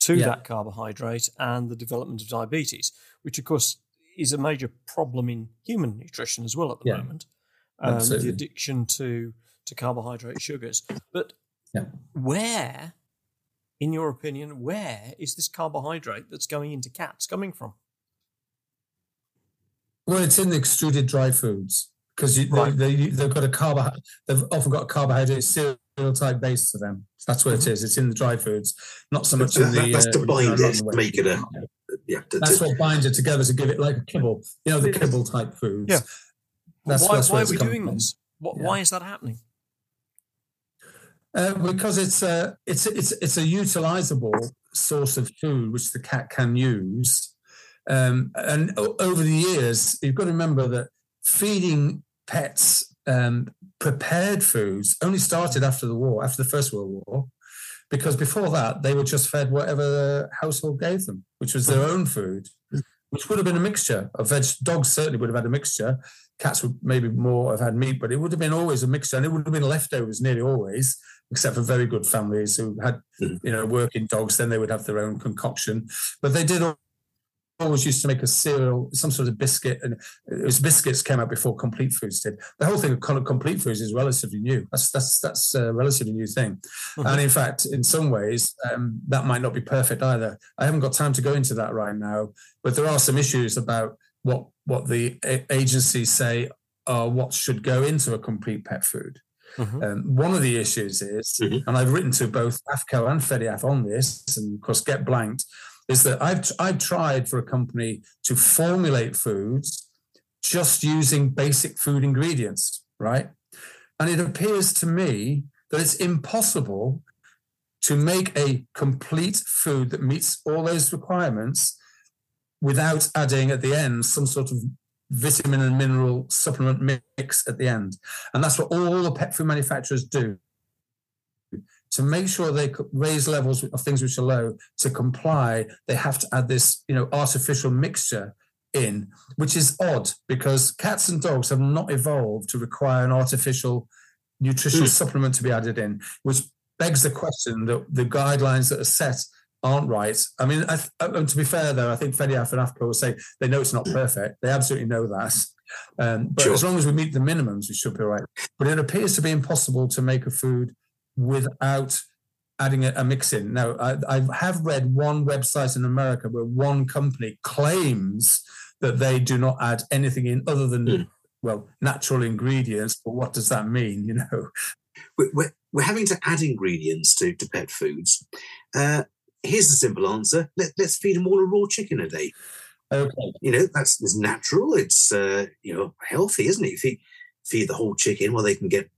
to yeah. that carbohydrate and the development of diabetes, which of course is a major problem in human nutrition as well at the yeah. moment. Um, the addiction to to carbohydrate sugars. But yeah. where, in your opinion, where is this carbohydrate that's going into cats coming from? Well, it's in the extruded dry foods because right. they, they, have got a carbohydrate, they've often got a carbohydrate cereal type base to them. That's what mm-hmm. it is. It's in the dry foods, not so much in the. That's uh, to bind it, make it a. Yeah, to, that's to, what binds it together to give it like a kibble. You know, the kibble type foods. Yeah. That's, why, that's why are we doing from. this? What, yeah. Why is that happening? Uh, because it's a it's it's it's a utilizable source of food which the cat can use, um, and over the years you've got to remember that feeding pets um, prepared foods only started after the war, after the First World War, because before that they were just fed whatever the household gave them, which was their own food, which would have been a mixture of veg. Dogs certainly would have had a mixture. Cats would maybe more have had meat, but it would have been always a mixture, and it would have been leftovers nearly always, except for very good families who had, mm. you know, working dogs. Then they would have their own concoction, but they did always used to make a cereal, some sort of biscuit, and it was biscuits came out before complete foods did. The whole thing of complete foods is relatively new. That's that's that's a relatively new thing, mm-hmm. and in fact, in some ways, um, that might not be perfect either. I haven't got time to go into that right now, but there are some issues about what what the agencies say are what should go into a complete pet food. Mm-hmm. Um, one of the issues is, mm-hmm. and I've written to both AAFCO and FEDIAF on this, and of course, get blanked is that I've I've tried for a company to formulate foods just using basic food ingredients, right? And it appears to me that it's impossible to make a complete food that meets all those requirements without adding at the end some sort of vitamin and mineral supplement mix at the end. And that's what all the pet food manufacturers do. To make sure they raise levels of things which are low to comply, they have to add this, you know, artificial mixture in, which is odd because cats and dogs have not evolved to require an artificial nutritional mm. supplement to be added in, which begs the question that the guidelines that are set aren't right. I mean, I, uh, to be fair though, I think FEDIAF and AAFCO will say they know it's not perfect. They absolutely know that. Um, but sure. as long as we meet the minimums, we should be right. But it appears to be impossible to make a food without adding a, a mix in. Now, I, I, have read one website in America where one company claims that they do not add anything in other than, mm. well, natural ingredients. But what does that mean? You know, we're, we're having to add ingredients to, to pet foods. Uh, here's the simple answer Let, us feed them all a raw chicken a day. Okay. You know, that's, that's natural. It's, uh, you know, healthy, isn't it? If you feed the whole chicken, well, they can get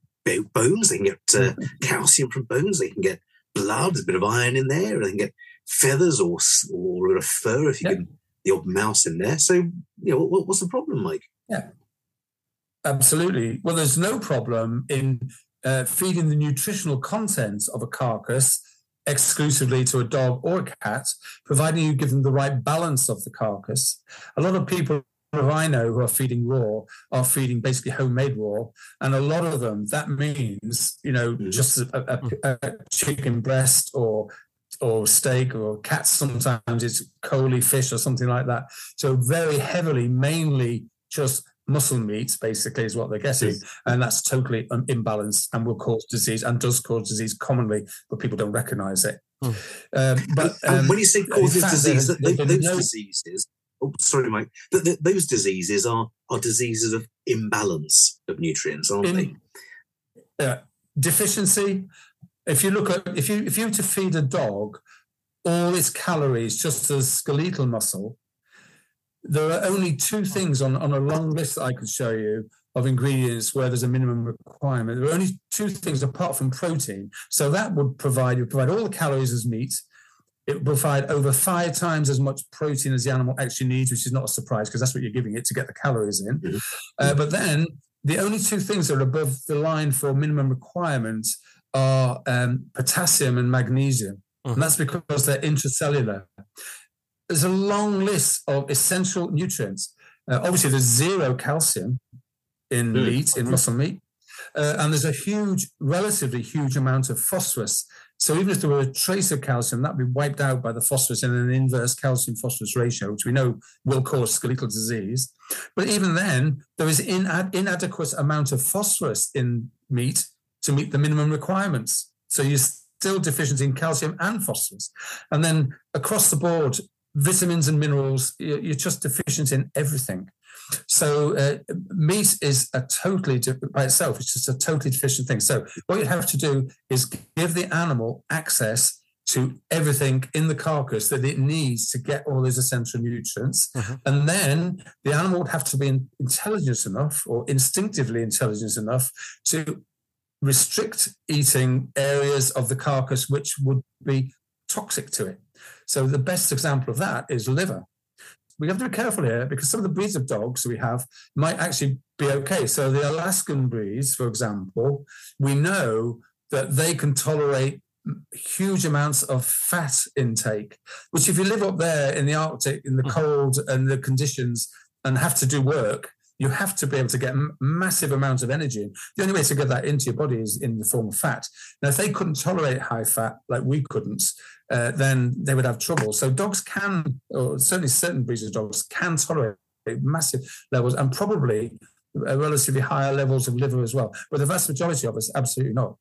bones, they can get uh, calcium from bones, they can get blood, there's a bit of iron in there, and they can get feathers or, or a fur if you yeah. can, the odd mouse in there. So, you know, what, what's the problem, Mike? Yeah. Absolutely. Well, there's no problem in uh, feeding the nutritional contents of a carcass exclusively to a dog or a cat, providing you give them the right balance of the carcass. A lot of people who I know who are feeding raw are feeding basically homemade raw, and a lot of them that means you know mm. just a, a, mm. a, chicken breast or or steak or cats. Sometimes it's coley fish or something like that. So very heavily, mainly just muscle meat, basically, is what they're getting. And that's totally imbalanced and will cause disease and does cause disease commonly, but people don't recognize it. Hmm. Um, but um, when you say causes disease, those no, diseases, oh, sorry, Mike, those diseases are, are diseases of imbalance of nutrients, aren't in, they? Uh, deficiency. If you look at, if you, if you were to feed a dog all its calories just as skeletal muscle, there are only two things on, on a long list that I could show you of ingredients where there's a minimum requirement. There are only two things apart from protein. So that would provide you provide all the calories as meat. It would provide over five times as much protein as the animal actually needs, which is not a surprise because that's what you're giving it to get the calories in. Mm-hmm. Uh, but then the only two things that are above the line for minimum requirements are um, potassium and magnesium. Mm-hmm. And that's because they're intracellular there's a long list of essential nutrients. Uh, obviously, there's zero calcium in mm. meat, in muscle meat, uh, and there's a huge, relatively huge amount of phosphorus. So even if there were a trace of calcium, that'd be wiped out by the phosphorus in an inverse calcium phosphorus ratio, which we know will cause skeletal disease. But even then, there is inad- inadequate amount of phosphorus in meat to meet the minimum requirements. So you're still deficient in calcium and phosphorus. And then across the board, vitamins and minerals, you're just deficient in everything. So uh, meat is a totally different by itself. It's just a totally deficient thing. So what you have to do is give the animal access to everything in the carcass that it needs to get all those essential nutrients, mm-hmm. and then the animal would have to be intelligent enough or instinctively intelligent enough to restrict eating areas of the carcass which would be toxic to it. So the best example of that is liver. We have to be careful here because some of the breeds of dogs we have might actually be okay. So the Alaskan breeds, for example, we know that they can tolerate huge amounts of fat intake, which if you live up there in the Arctic, in the mm. cold and the conditions and have to do work, you have to be able to get massive amounts of energy. The only way to get that into your body is in the form of fat. Now, if they couldn't tolerate high fat like we couldn't, uh, then they would have trouble. So dogs can, or certainly certain breeds of dogs can tolerate massive levels and probably relatively higher levels of liver as well. But the vast majority of us, absolutely not.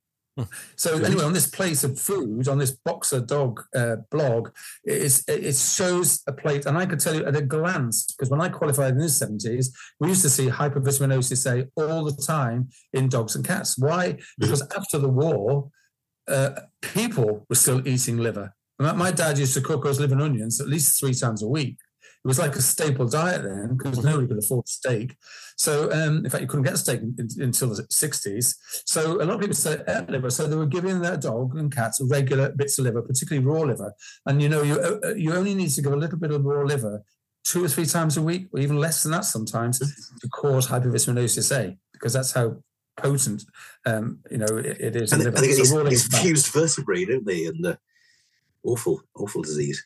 So anyway, on this place of food, on this boxer dog uh, blog, it, it shows a plate, and I could tell you at a glance because when I qualified in the seventies, we used to see hypervitaminosis A all the time in dogs and cats. Why? Because after the war, uh, people were still eating liver. My dad used to cook us liver and onions at least three times a week. It was like a staple diet then because nobody could afford steak. So, um, in fact, you couldn't get steak in, in, until the 60s. So, a lot of people said liver. So, they were giving their dog and cats regular bits of liver, particularly raw liver. And you know, you uh, you only need to give a little bit of raw liver two or three times a week, or even less than that sometimes, to cause hypervitaminosis A, because that's how potent um, you know it, it is. And, and they get these, these fused vertebrae, don't they? And uh, awful, awful disease.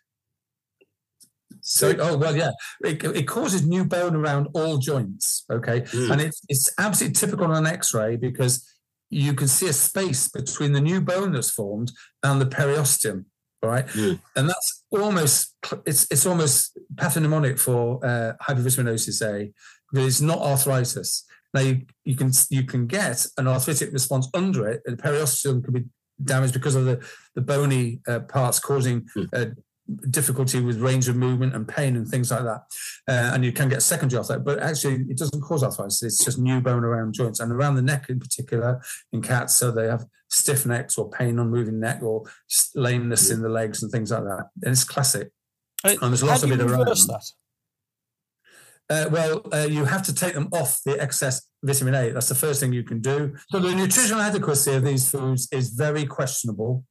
So, oh well, yeah, it, it, causes new bone around all joints. Okay, mm. and it's it's absolutely typical on an X-ray because you can see a space between the new bone that's formed and the periosteum. Right, mm. and that's almost it's it's almost pathognomonic for uh, hypervitaminosis A, but it's not arthritis. Now you, you can you can get an arthritic response under it. The periosteum can be damaged because of the the bony uh, parts causing mm. uh, difficulty with range of movement and pain and things like that. Uh, and you can get secondary arthritis, but actually it doesn't cause arthritis. It's just new bone around joints and around the neck in particular in cats. So they have stiff necks or pain on moving neck or lameness in the legs and things like that. And it's classic. Uh, and there's lots of it around. That? Uh, well, uh, you have to take them off the excess vitamin A. That's the first thing you can do. So the nutritional adequacy of these foods is very questionable.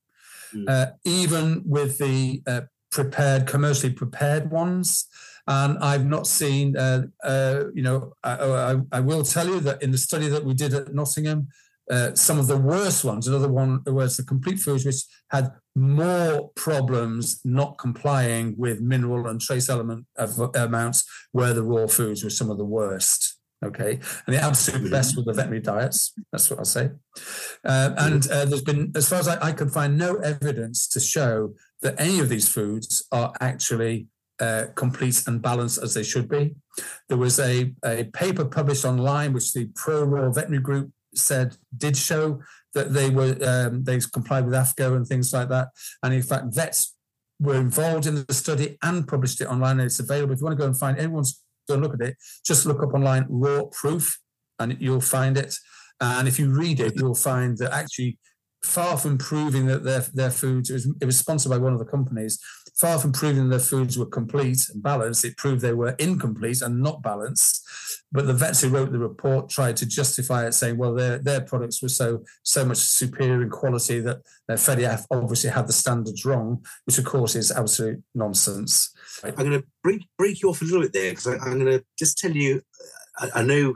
Mm. Uh, even with the uh, prepared, commercially prepared ones. And I've not seen, uh, uh, you know, I, I, I, will tell you that in the study that we did at Nottingham, uh, some of the worst ones, another one was the complete foods, which had more problems not complying with mineral and trace element of, amounts, where the raw foods were some of the worst. Okay, and the absolute best were the veterinary diets. That's what I'll say. Uh, and uh, there's been, as far as I, I, can find, no evidence to show that any of these foods are actually uh, complete and balanced as they should be. There was a, a paper published online which the Pro Raw Veterinary Group said did show that they were um, they complied with AAFCO and things like that. And in fact, vets were involved in the study and published it online. And it's available. If you want to go and find anyone's go look at it, just look up online raw proof and you'll find it. And if you read it, you'll find that actually far from proving that their, their foods, it was, it was sponsored by one of the companies, far from proving their foods were complete and balanced, it proved they were incomplete and not balanced. But the vets who wrote the report tried to justify it, saying, well, their, their products were so so much superior in quality that their FEDIAF obviously had the standards wrong, which of course is absolute nonsense. I'm going to break, break you off a little bit there because I'm going to just tell you, I, I, know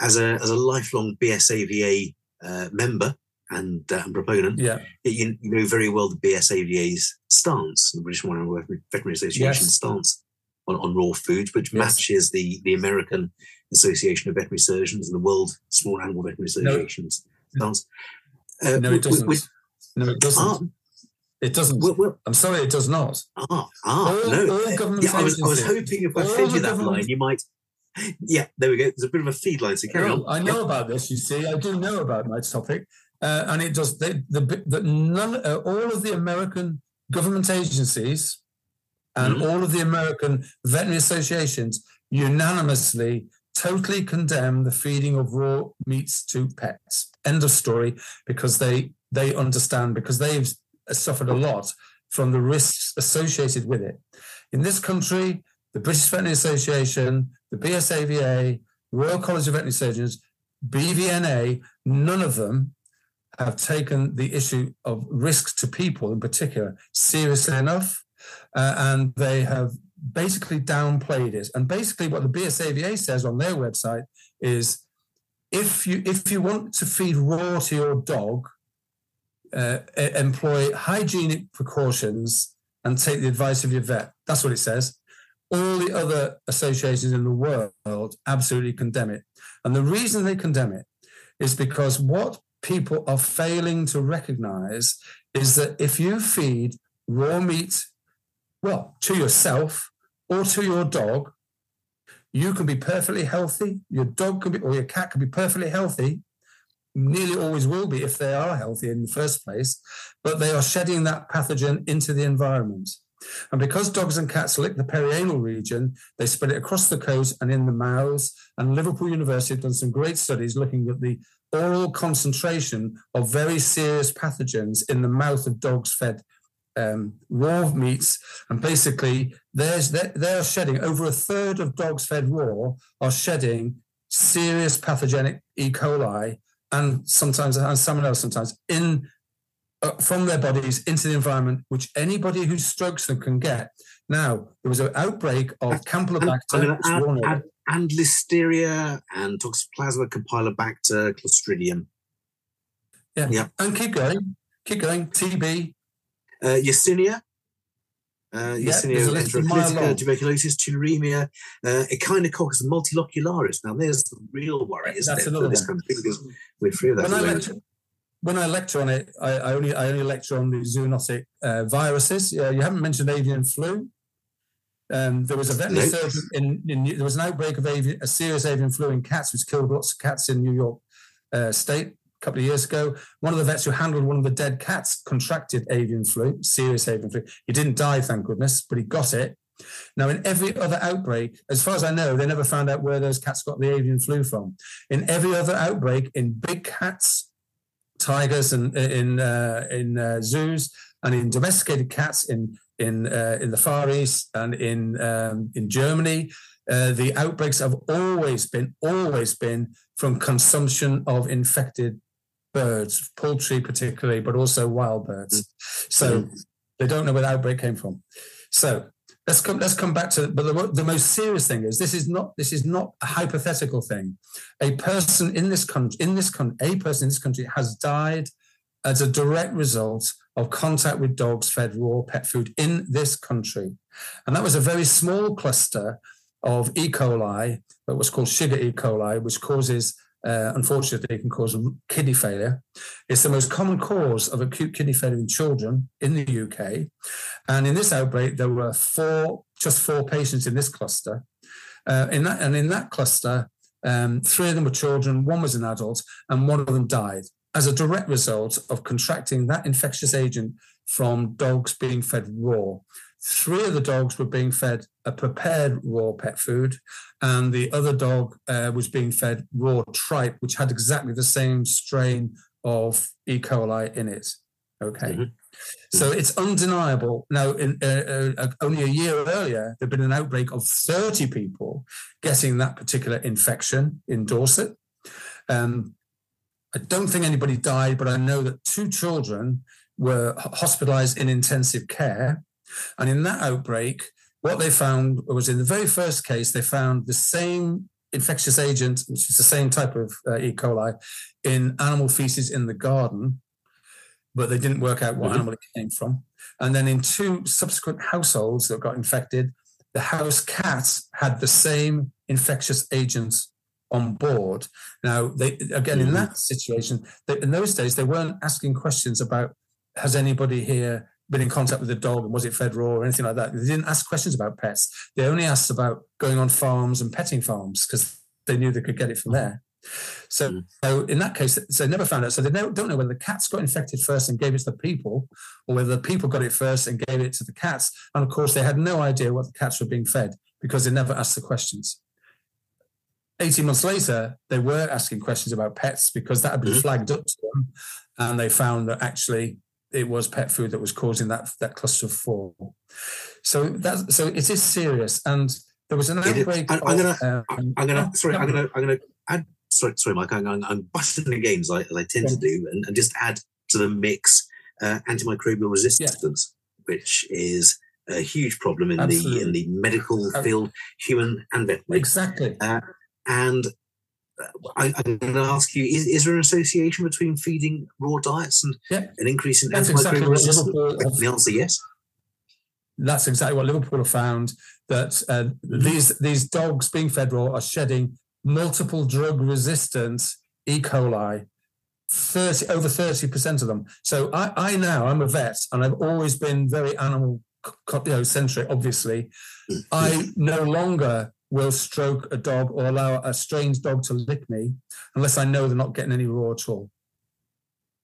as a, as a lifelong BSAVA uh, member, and, uh, and proponent, yeah. you, you, know very well the BSAVA's stance, the British Modern Veterinary Association yes. stance on, on raw foods, which yes. matches the, the American Association of Veterinary Surgeons and the World Small Animal Veterinary Association's no. stance. Uh, no, it doesn't. With, no, it doesn't. Ah, it doesn't. Well, well, I'm sorry, it does not. Ah, ah, all, no. All yeah, I was, I was hoping if I fed you that line, you might. Yeah, there we go. There's a bit of a feed line, so carry on. I know about this. You see, I do know about my topic. Uh, and it does the, the none uh, all of the American government agencies and mm-hmm. all of the American veterinary associations unanimously totally condemn the feeding of raw meats to pets. End of story. Because they they understand because they've suffered a lot from the risks associated with it. In this country, the British Veterinary Association, the BSAVA, Royal College of Veterinary Surgeons, BVNA, none of them have taken the issue of risks to people in particular seriously enough, uh, and they have basically downplayed it. And basically, what the BSAVA says on their website is, if you if you want to feed raw to your dog, uh, employ hygienic precautions and take the advice of your vet. That's what it says. All the other associations in the world absolutely condemn it. And the reason they condemn it is because what people are failing to recognize is that if you feed raw meat, well, to yourself or to your dog, you can be perfectly healthy. Your dog can be, or your cat can be perfectly healthy. Nearly always will be if they are healthy in the first place, but they are shedding that pathogen into the environment. And because dogs and cats lick the perianal region, they spread it across the coat and in the mouths. And Liverpool University have done some great studies looking at the oral concentration of very serious pathogens in the mouth of dogs fed um, raw meats. And basically, there's, they're, they're shedding over a third of dogs fed raw are shedding serious pathogenic E. coli and sometimes and salmonella sometimes in uh, from their bodies into the environment, which anybody who strokes them can get. Now, there was an outbreak of Campylobacter. I'm going to add, add, and Listeria and Toxoplasma campylobacter Clostridium. Yeah. yeah. And keep going. Keep going. TB. Uh, Yersinia. Uh, Yersinia yeah, tuberculosis, tularemia, uh, Echinococcus multilocularis. Now, there's the real worry, isn't That's it, another country because we're free of that. When I, lecture, when I lecture on it, I, I, only I only lecture on the zoonotic uh, viruses. Yeah, you haven't mentioned avian flu. Um, there was a veterinary surgeon in, in, there was an outbreak of avian, a serious avian flu in cats, which killed lots of cats in New York uh, State a couple of years ago. One of the vets who handled one of the dead cats contracted avian flu, serious avian flu. He didn't die, thank goodness, but he got it. Now, in every other outbreak, as far as I know, they never found out where those cats got the avian flu from. In every other outbreak, in big cats, tigers, and in uh, in uh, zoos, and in domesticated cats in in uh, in the Far East and in um, in Germany. Uh, the outbreaks have always been always been from consumption of infected birds, poultry particularly, but also wild birds. Mm. So mm. they don't know where the outbreak came from. So let's come let's come back to but the, the most serious thing is this is not this is not a hypothetical thing. A person in this country in this country a person in this country has died as a direct result of contact with dogs fed raw pet food in this country. And that was a very small cluster of E. coli, that was called Shiga E. coli, which causes, uh, unfortunately, can cause kidney failure. It's the most common cause of acute kidney failure in children in the UK. And in this outbreak, there were four, just four patients in this cluster. Uh, in that, and in that cluster, um, three of them were children, one was an adult, and one of them died as a direct result of contracting that infectious agent from dogs being fed raw. Three of the dogs were being fed a prepared raw pet food, and the other dog uh, was being fed raw tripe, which had exactly the same strain of E. coli in it. Okay. Mm-hmm. So it's undeniable. Now, in, uh, uh, only a year earlier, there'd been an outbreak of 30 people getting that particular infection in Dorset. Um, I don't think anybody died, but I know that two children were hospitalized in intensive care. And in that outbreak, what they found was in the very first case, they found the same infectious agent, which is the same type of uh, E. coli, in animal feces in the garden, but they didn't work out what mm-hmm. animal it came from. And then in two subsequent households that got infected, the house cat had the same infectious agent on board. Now, they again mm-hmm. in that situation, they, in those days they weren't asking questions about has anybody here been in contact with the dog and was it fed raw or anything like that. They didn't ask questions about pets. They only asked about going on farms and petting farms because they knew they could get it from there. So, mm. so in that case, so they never found out. So they don't know whether the cats got infected first and gave it to the people, or whether the people got it first and gave it to the cats. And of course, they had no idea what the cats were being fed because they never asked the questions. 18 months later, they were asking questions about pets because that had been mm-hmm. flagged up to them. And they found that actually it was pet food that was causing that, that cluster of four. So that so it is serious. And there was an outbreak. I, am gonna, um, I'm gonna, sorry, I'm gonna, I'm gonna add, sorry, sorry, Mike, I'm, I'm, I'm busting the games as I tend yeah. to do, and, and, just add to the mix uh, antimicrobial resistance, yeah. which is a huge problem in Absolutely. the in the medical field, human and veterinary. Exactly. Uh, and uh, I, am going to ask you: is, is, there an association between feeding raw diets and an increase in antimicrobial exactly resistance? the answer yes. That's exactly what Liverpool have found. That uh, mm-hmm. these these dogs being fed raw are shedding multiple drug resistant E. coli 30 over 30% of them so I, I now i'm a vet and i've always been very animal you know, centric obviously mm-hmm. i no longer will stroke a dog or allow a strange dog to lick me unless I know they're not getting any raw at all.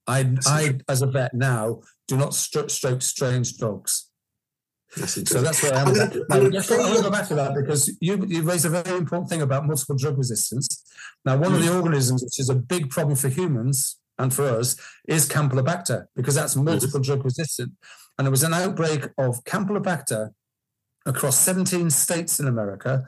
I, I as a vet now, do not stroke strange dogs. That's so that's where I am. I want to go back to that because you, you raised a very important thing about multiple drug resistance. Now, one mm. of the mm. organisms which is a big problem for humans and for us is Campylobacter because that's multiple mm. drug resistant. And there was an outbreak of Campylobacter across 17 states in America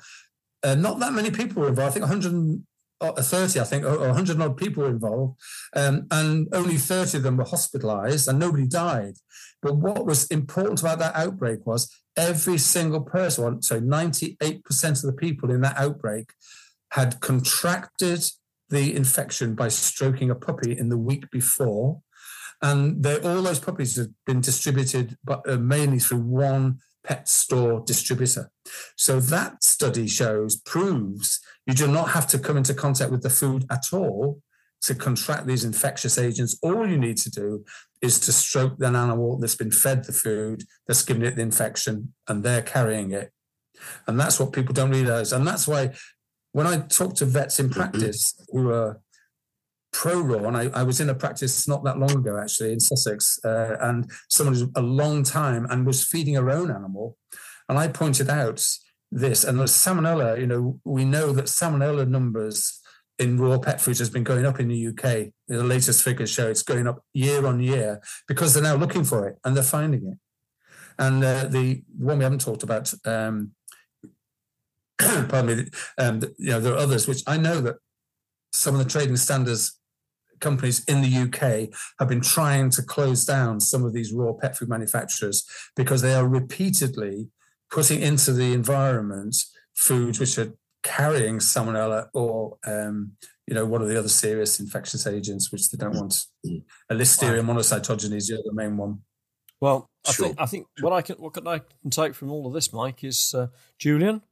uh, not that many people were involved. I think 100, uh, 30, I think, or 100 odd people were involved, um, and only 30 of them were hospitalized and nobody died. But what was important about that outbreak was every single person, so 98% of the people in that outbreak had contracted the infection by stroking a puppy in the week before. And all those puppies have been distributed but, uh, mainly through one pet store distributor. So that study shows, proves you do not have to come into contact with the food at all to contract these infectious agents. All you need to do is to stroke an animal that's been fed the food, that's given it the infection, and they're carrying it. And that's what people don't realize. And that's why when I talk to vets in mm-hmm. practice who are pro raw, and I, I, was in a practice not that long ago actually in Sussex, uh, and someone who's a long time and was feeding her own animal, and I pointed out this and the salmonella. You know, we know that salmonella numbers in raw pet food has been going up in the UK. The latest figures show it's going up year on year because they're now looking for it and they're finding it. And uh, the one we haven't talked about, um, pardon me, um, you know, there are others which I know that some of the trading standards companies in the UK have been trying to close down some of these raw pet food manufacturers because they are repeatedly putting into the environment foods which are carrying salmonella or um, you know one of the other serious infectious agents which they don't want. A Listeria monocytogenes is the main one. Well, I sure. think I think what I can what can I can take from all of this, Mike, is uh, Julian.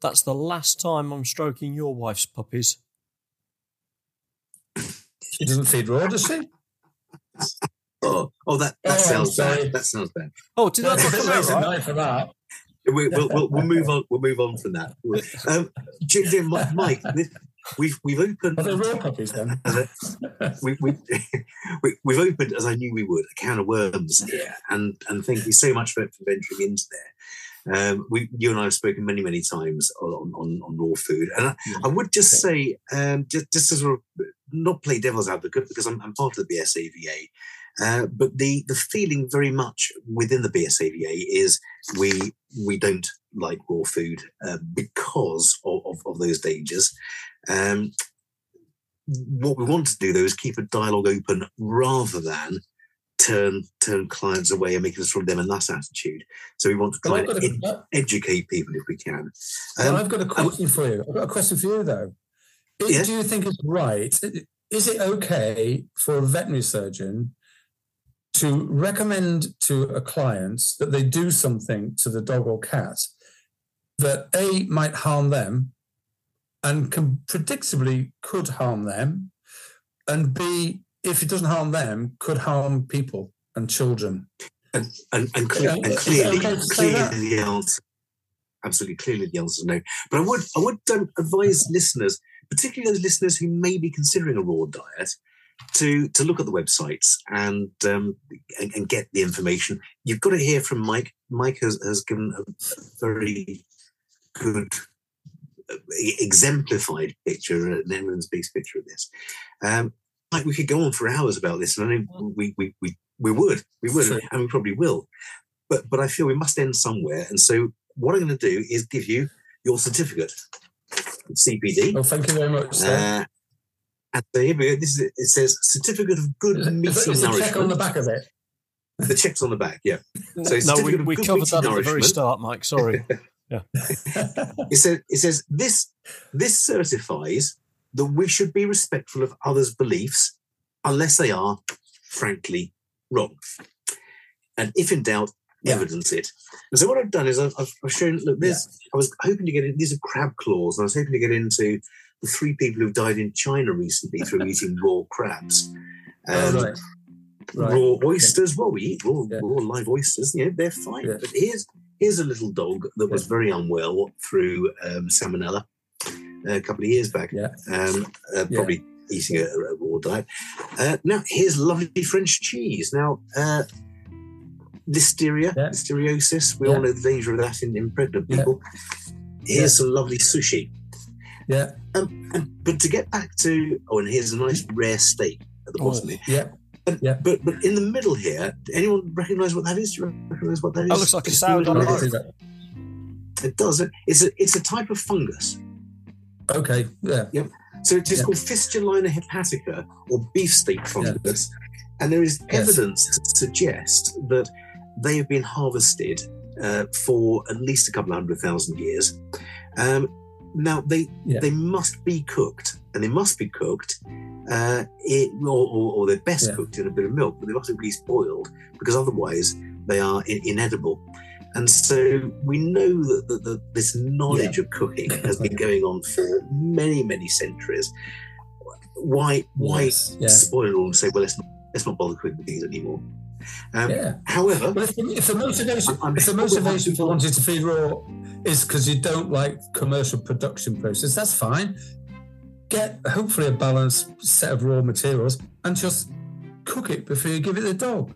That's the last time I'm stroking your wife's puppies. She doesn't feed raw, does she? Oh, oh, that, that oh, sounds bad. That sounds bad. Oh, did that not right? for that? We, will we'll, we'll move on. We'll move on from that. Um, Jim, Mike, we've we've opened. Are they real puppies then? we, we, we, have opened, as I knew we would, a can of worms here, and and thank you so much for, for venturing into there. Um, we, you and I have spoken many, many times on, on, on raw food, and I, I would just say, um, just, just as sort of not play devil's advocate because I'm, I'm part of the BSAVA, uh, but the the feeling very much within the BSAVA is we we don't like raw food uh, because of, of, of, those dangers. Um, what we want to do though is keep a dialogue open rather than turn turn clients away and make us from them in that attitude. So we want to try and ed- educate people if we can. Um, well, I've got a question for you. I've got a question for you though. Is, Do you think it's right? Is it okay for a veterinary surgeon to recommend to a client that they do something to the dog or cat that A might harm them and can predictably could harm them, and B if it doesn't harm them, could harm people and children. And, and, and, clear, and clearly, clearly the answer, absolutely clearly the answer is no. But I would, I would um, advise listeners, particularly those listeners who may be considering a raw diet, to to look at the websites and um, and, and, get the information. You've got to hear from Mike. Mike has, has given a very good uh, exemplified picture, an evidence-based picture of this. Um, like we could go on for hours about this, and I know mm. we we we, we would, we would, sure. and we probably will. But but I feel we must end somewhere, and so what I'm going to do is give you your certificate, CPD. Oh, thank you very much. Uh, and so here we go. This is it. says certificate of good is meat is nourishment. check on the back of it. The check's on the back, yeah. So no, we, we covered that at the very start, Mike. Sorry. yeah. it says it says this this certifies that we should be respectful of others' beliefs unless they are, frankly, wrong. And if in doubt, yeah. evidence it. And so what I've done is I've, I've shown, look, this, yeah. I was hoping to get in, these are crab claws, and I was hoping to get into the three people who've died in China recently through eating raw crabs. Oh, right. Right. Raw oysters, well, we eat raw, yeah. raw live oysters, you know, they're fine. But here's here's a little dog that was very unwell through um, salmonella a couple of years back. Yeah. Um, uh, probably yeah. eating a, a, raw diet. Uh, now, here's lovely French cheese. Now, uh, listeria, yeah. listeriosis, we yeah. all know the danger of that in, in pregnant people. Here's some lovely sushi. Yeah. Um, and, but to get back to, oh, and here's a nice rare steak at the bottom oh, here. Yeah. yeah. But but in the middle here, anyone recognise what that is? Do you recognise what that is? That looks like a sourdough. It does. It's a it's a type of fungus. Okay. Yeah. Yep. So it is yeah. called Fistulina hepatica or beefsteak fungus. Yeah. And there is evidence yes. to suggest that they have been harvested uh, for at least a couple of hundred thousand years. Um, now they yeah. they must be cooked, and they must be cooked, uh, it, or, or, or, they're best yeah. cooked in a bit of milk, but they must be at least boiled because otherwise they are in, inedible. And so we know that, that, that this knowledge yeah. of cooking has been going on for many, many centuries. Why, why yes. spoil it all and say, well, let's not, let's not bother cooking these anymore? Um, yeah. However, if, if, the motivation, I'm, I'm if the motivation for wanting to feed raw is because you don't like commercial production process, that's fine. Get hopefully a balanced set of raw materials and just cook it before you give it the dog.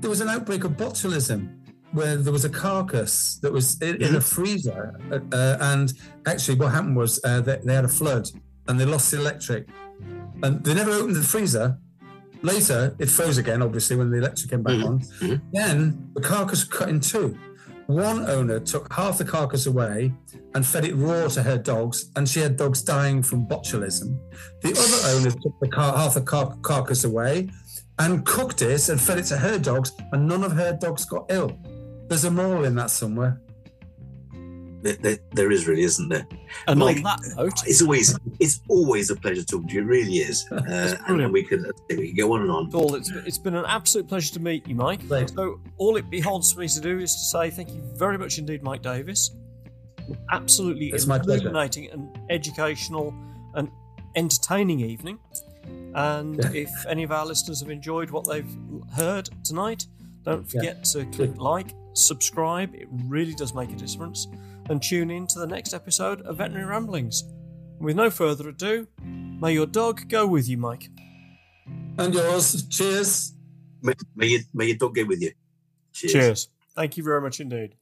There was an outbreak of botulism where there was a carcass that was in, in a mm-hmm. freezer, uh, uh, and actually what happened was uh, they, they had a flood and they lost the electric, and they never opened the freezer Later, it froze again, obviously, when the electric came back mm-hmm. on. Mm-hmm. Then the carcass cut in two. One owner took half the carcass away and fed it raw to her dogs, and she had dogs dying from botulism. The other owner took the car- half the car- carcass away and cooked it and fed it to her dogs, and none of her dogs got ill. There's a moral in that somewhere. There, there, there is really, isn't there? And Mike, on that note, it's always it's always a pleasure talking to you. It really is, uh, and we can we can go on and on. Paul, it's, it's been an absolute pleasure to meet you, Mike. Thanks. So all it beholds for me to do is to say thank you very much indeed, Mike Davies. Absolutely it's illuminating and educational and entertaining evening. And if any of our listeners have enjoyed what they've heard tonight, don't forget yeah. to click like, subscribe. It really does make a difference and tune in to the next episode of Veterinary Ramblings. With no further ado, may your dog go with you, Mike. And yours. Cheers. May, may, you, may your dog go with you. Cheers. Cheers. Thank you very much indeed.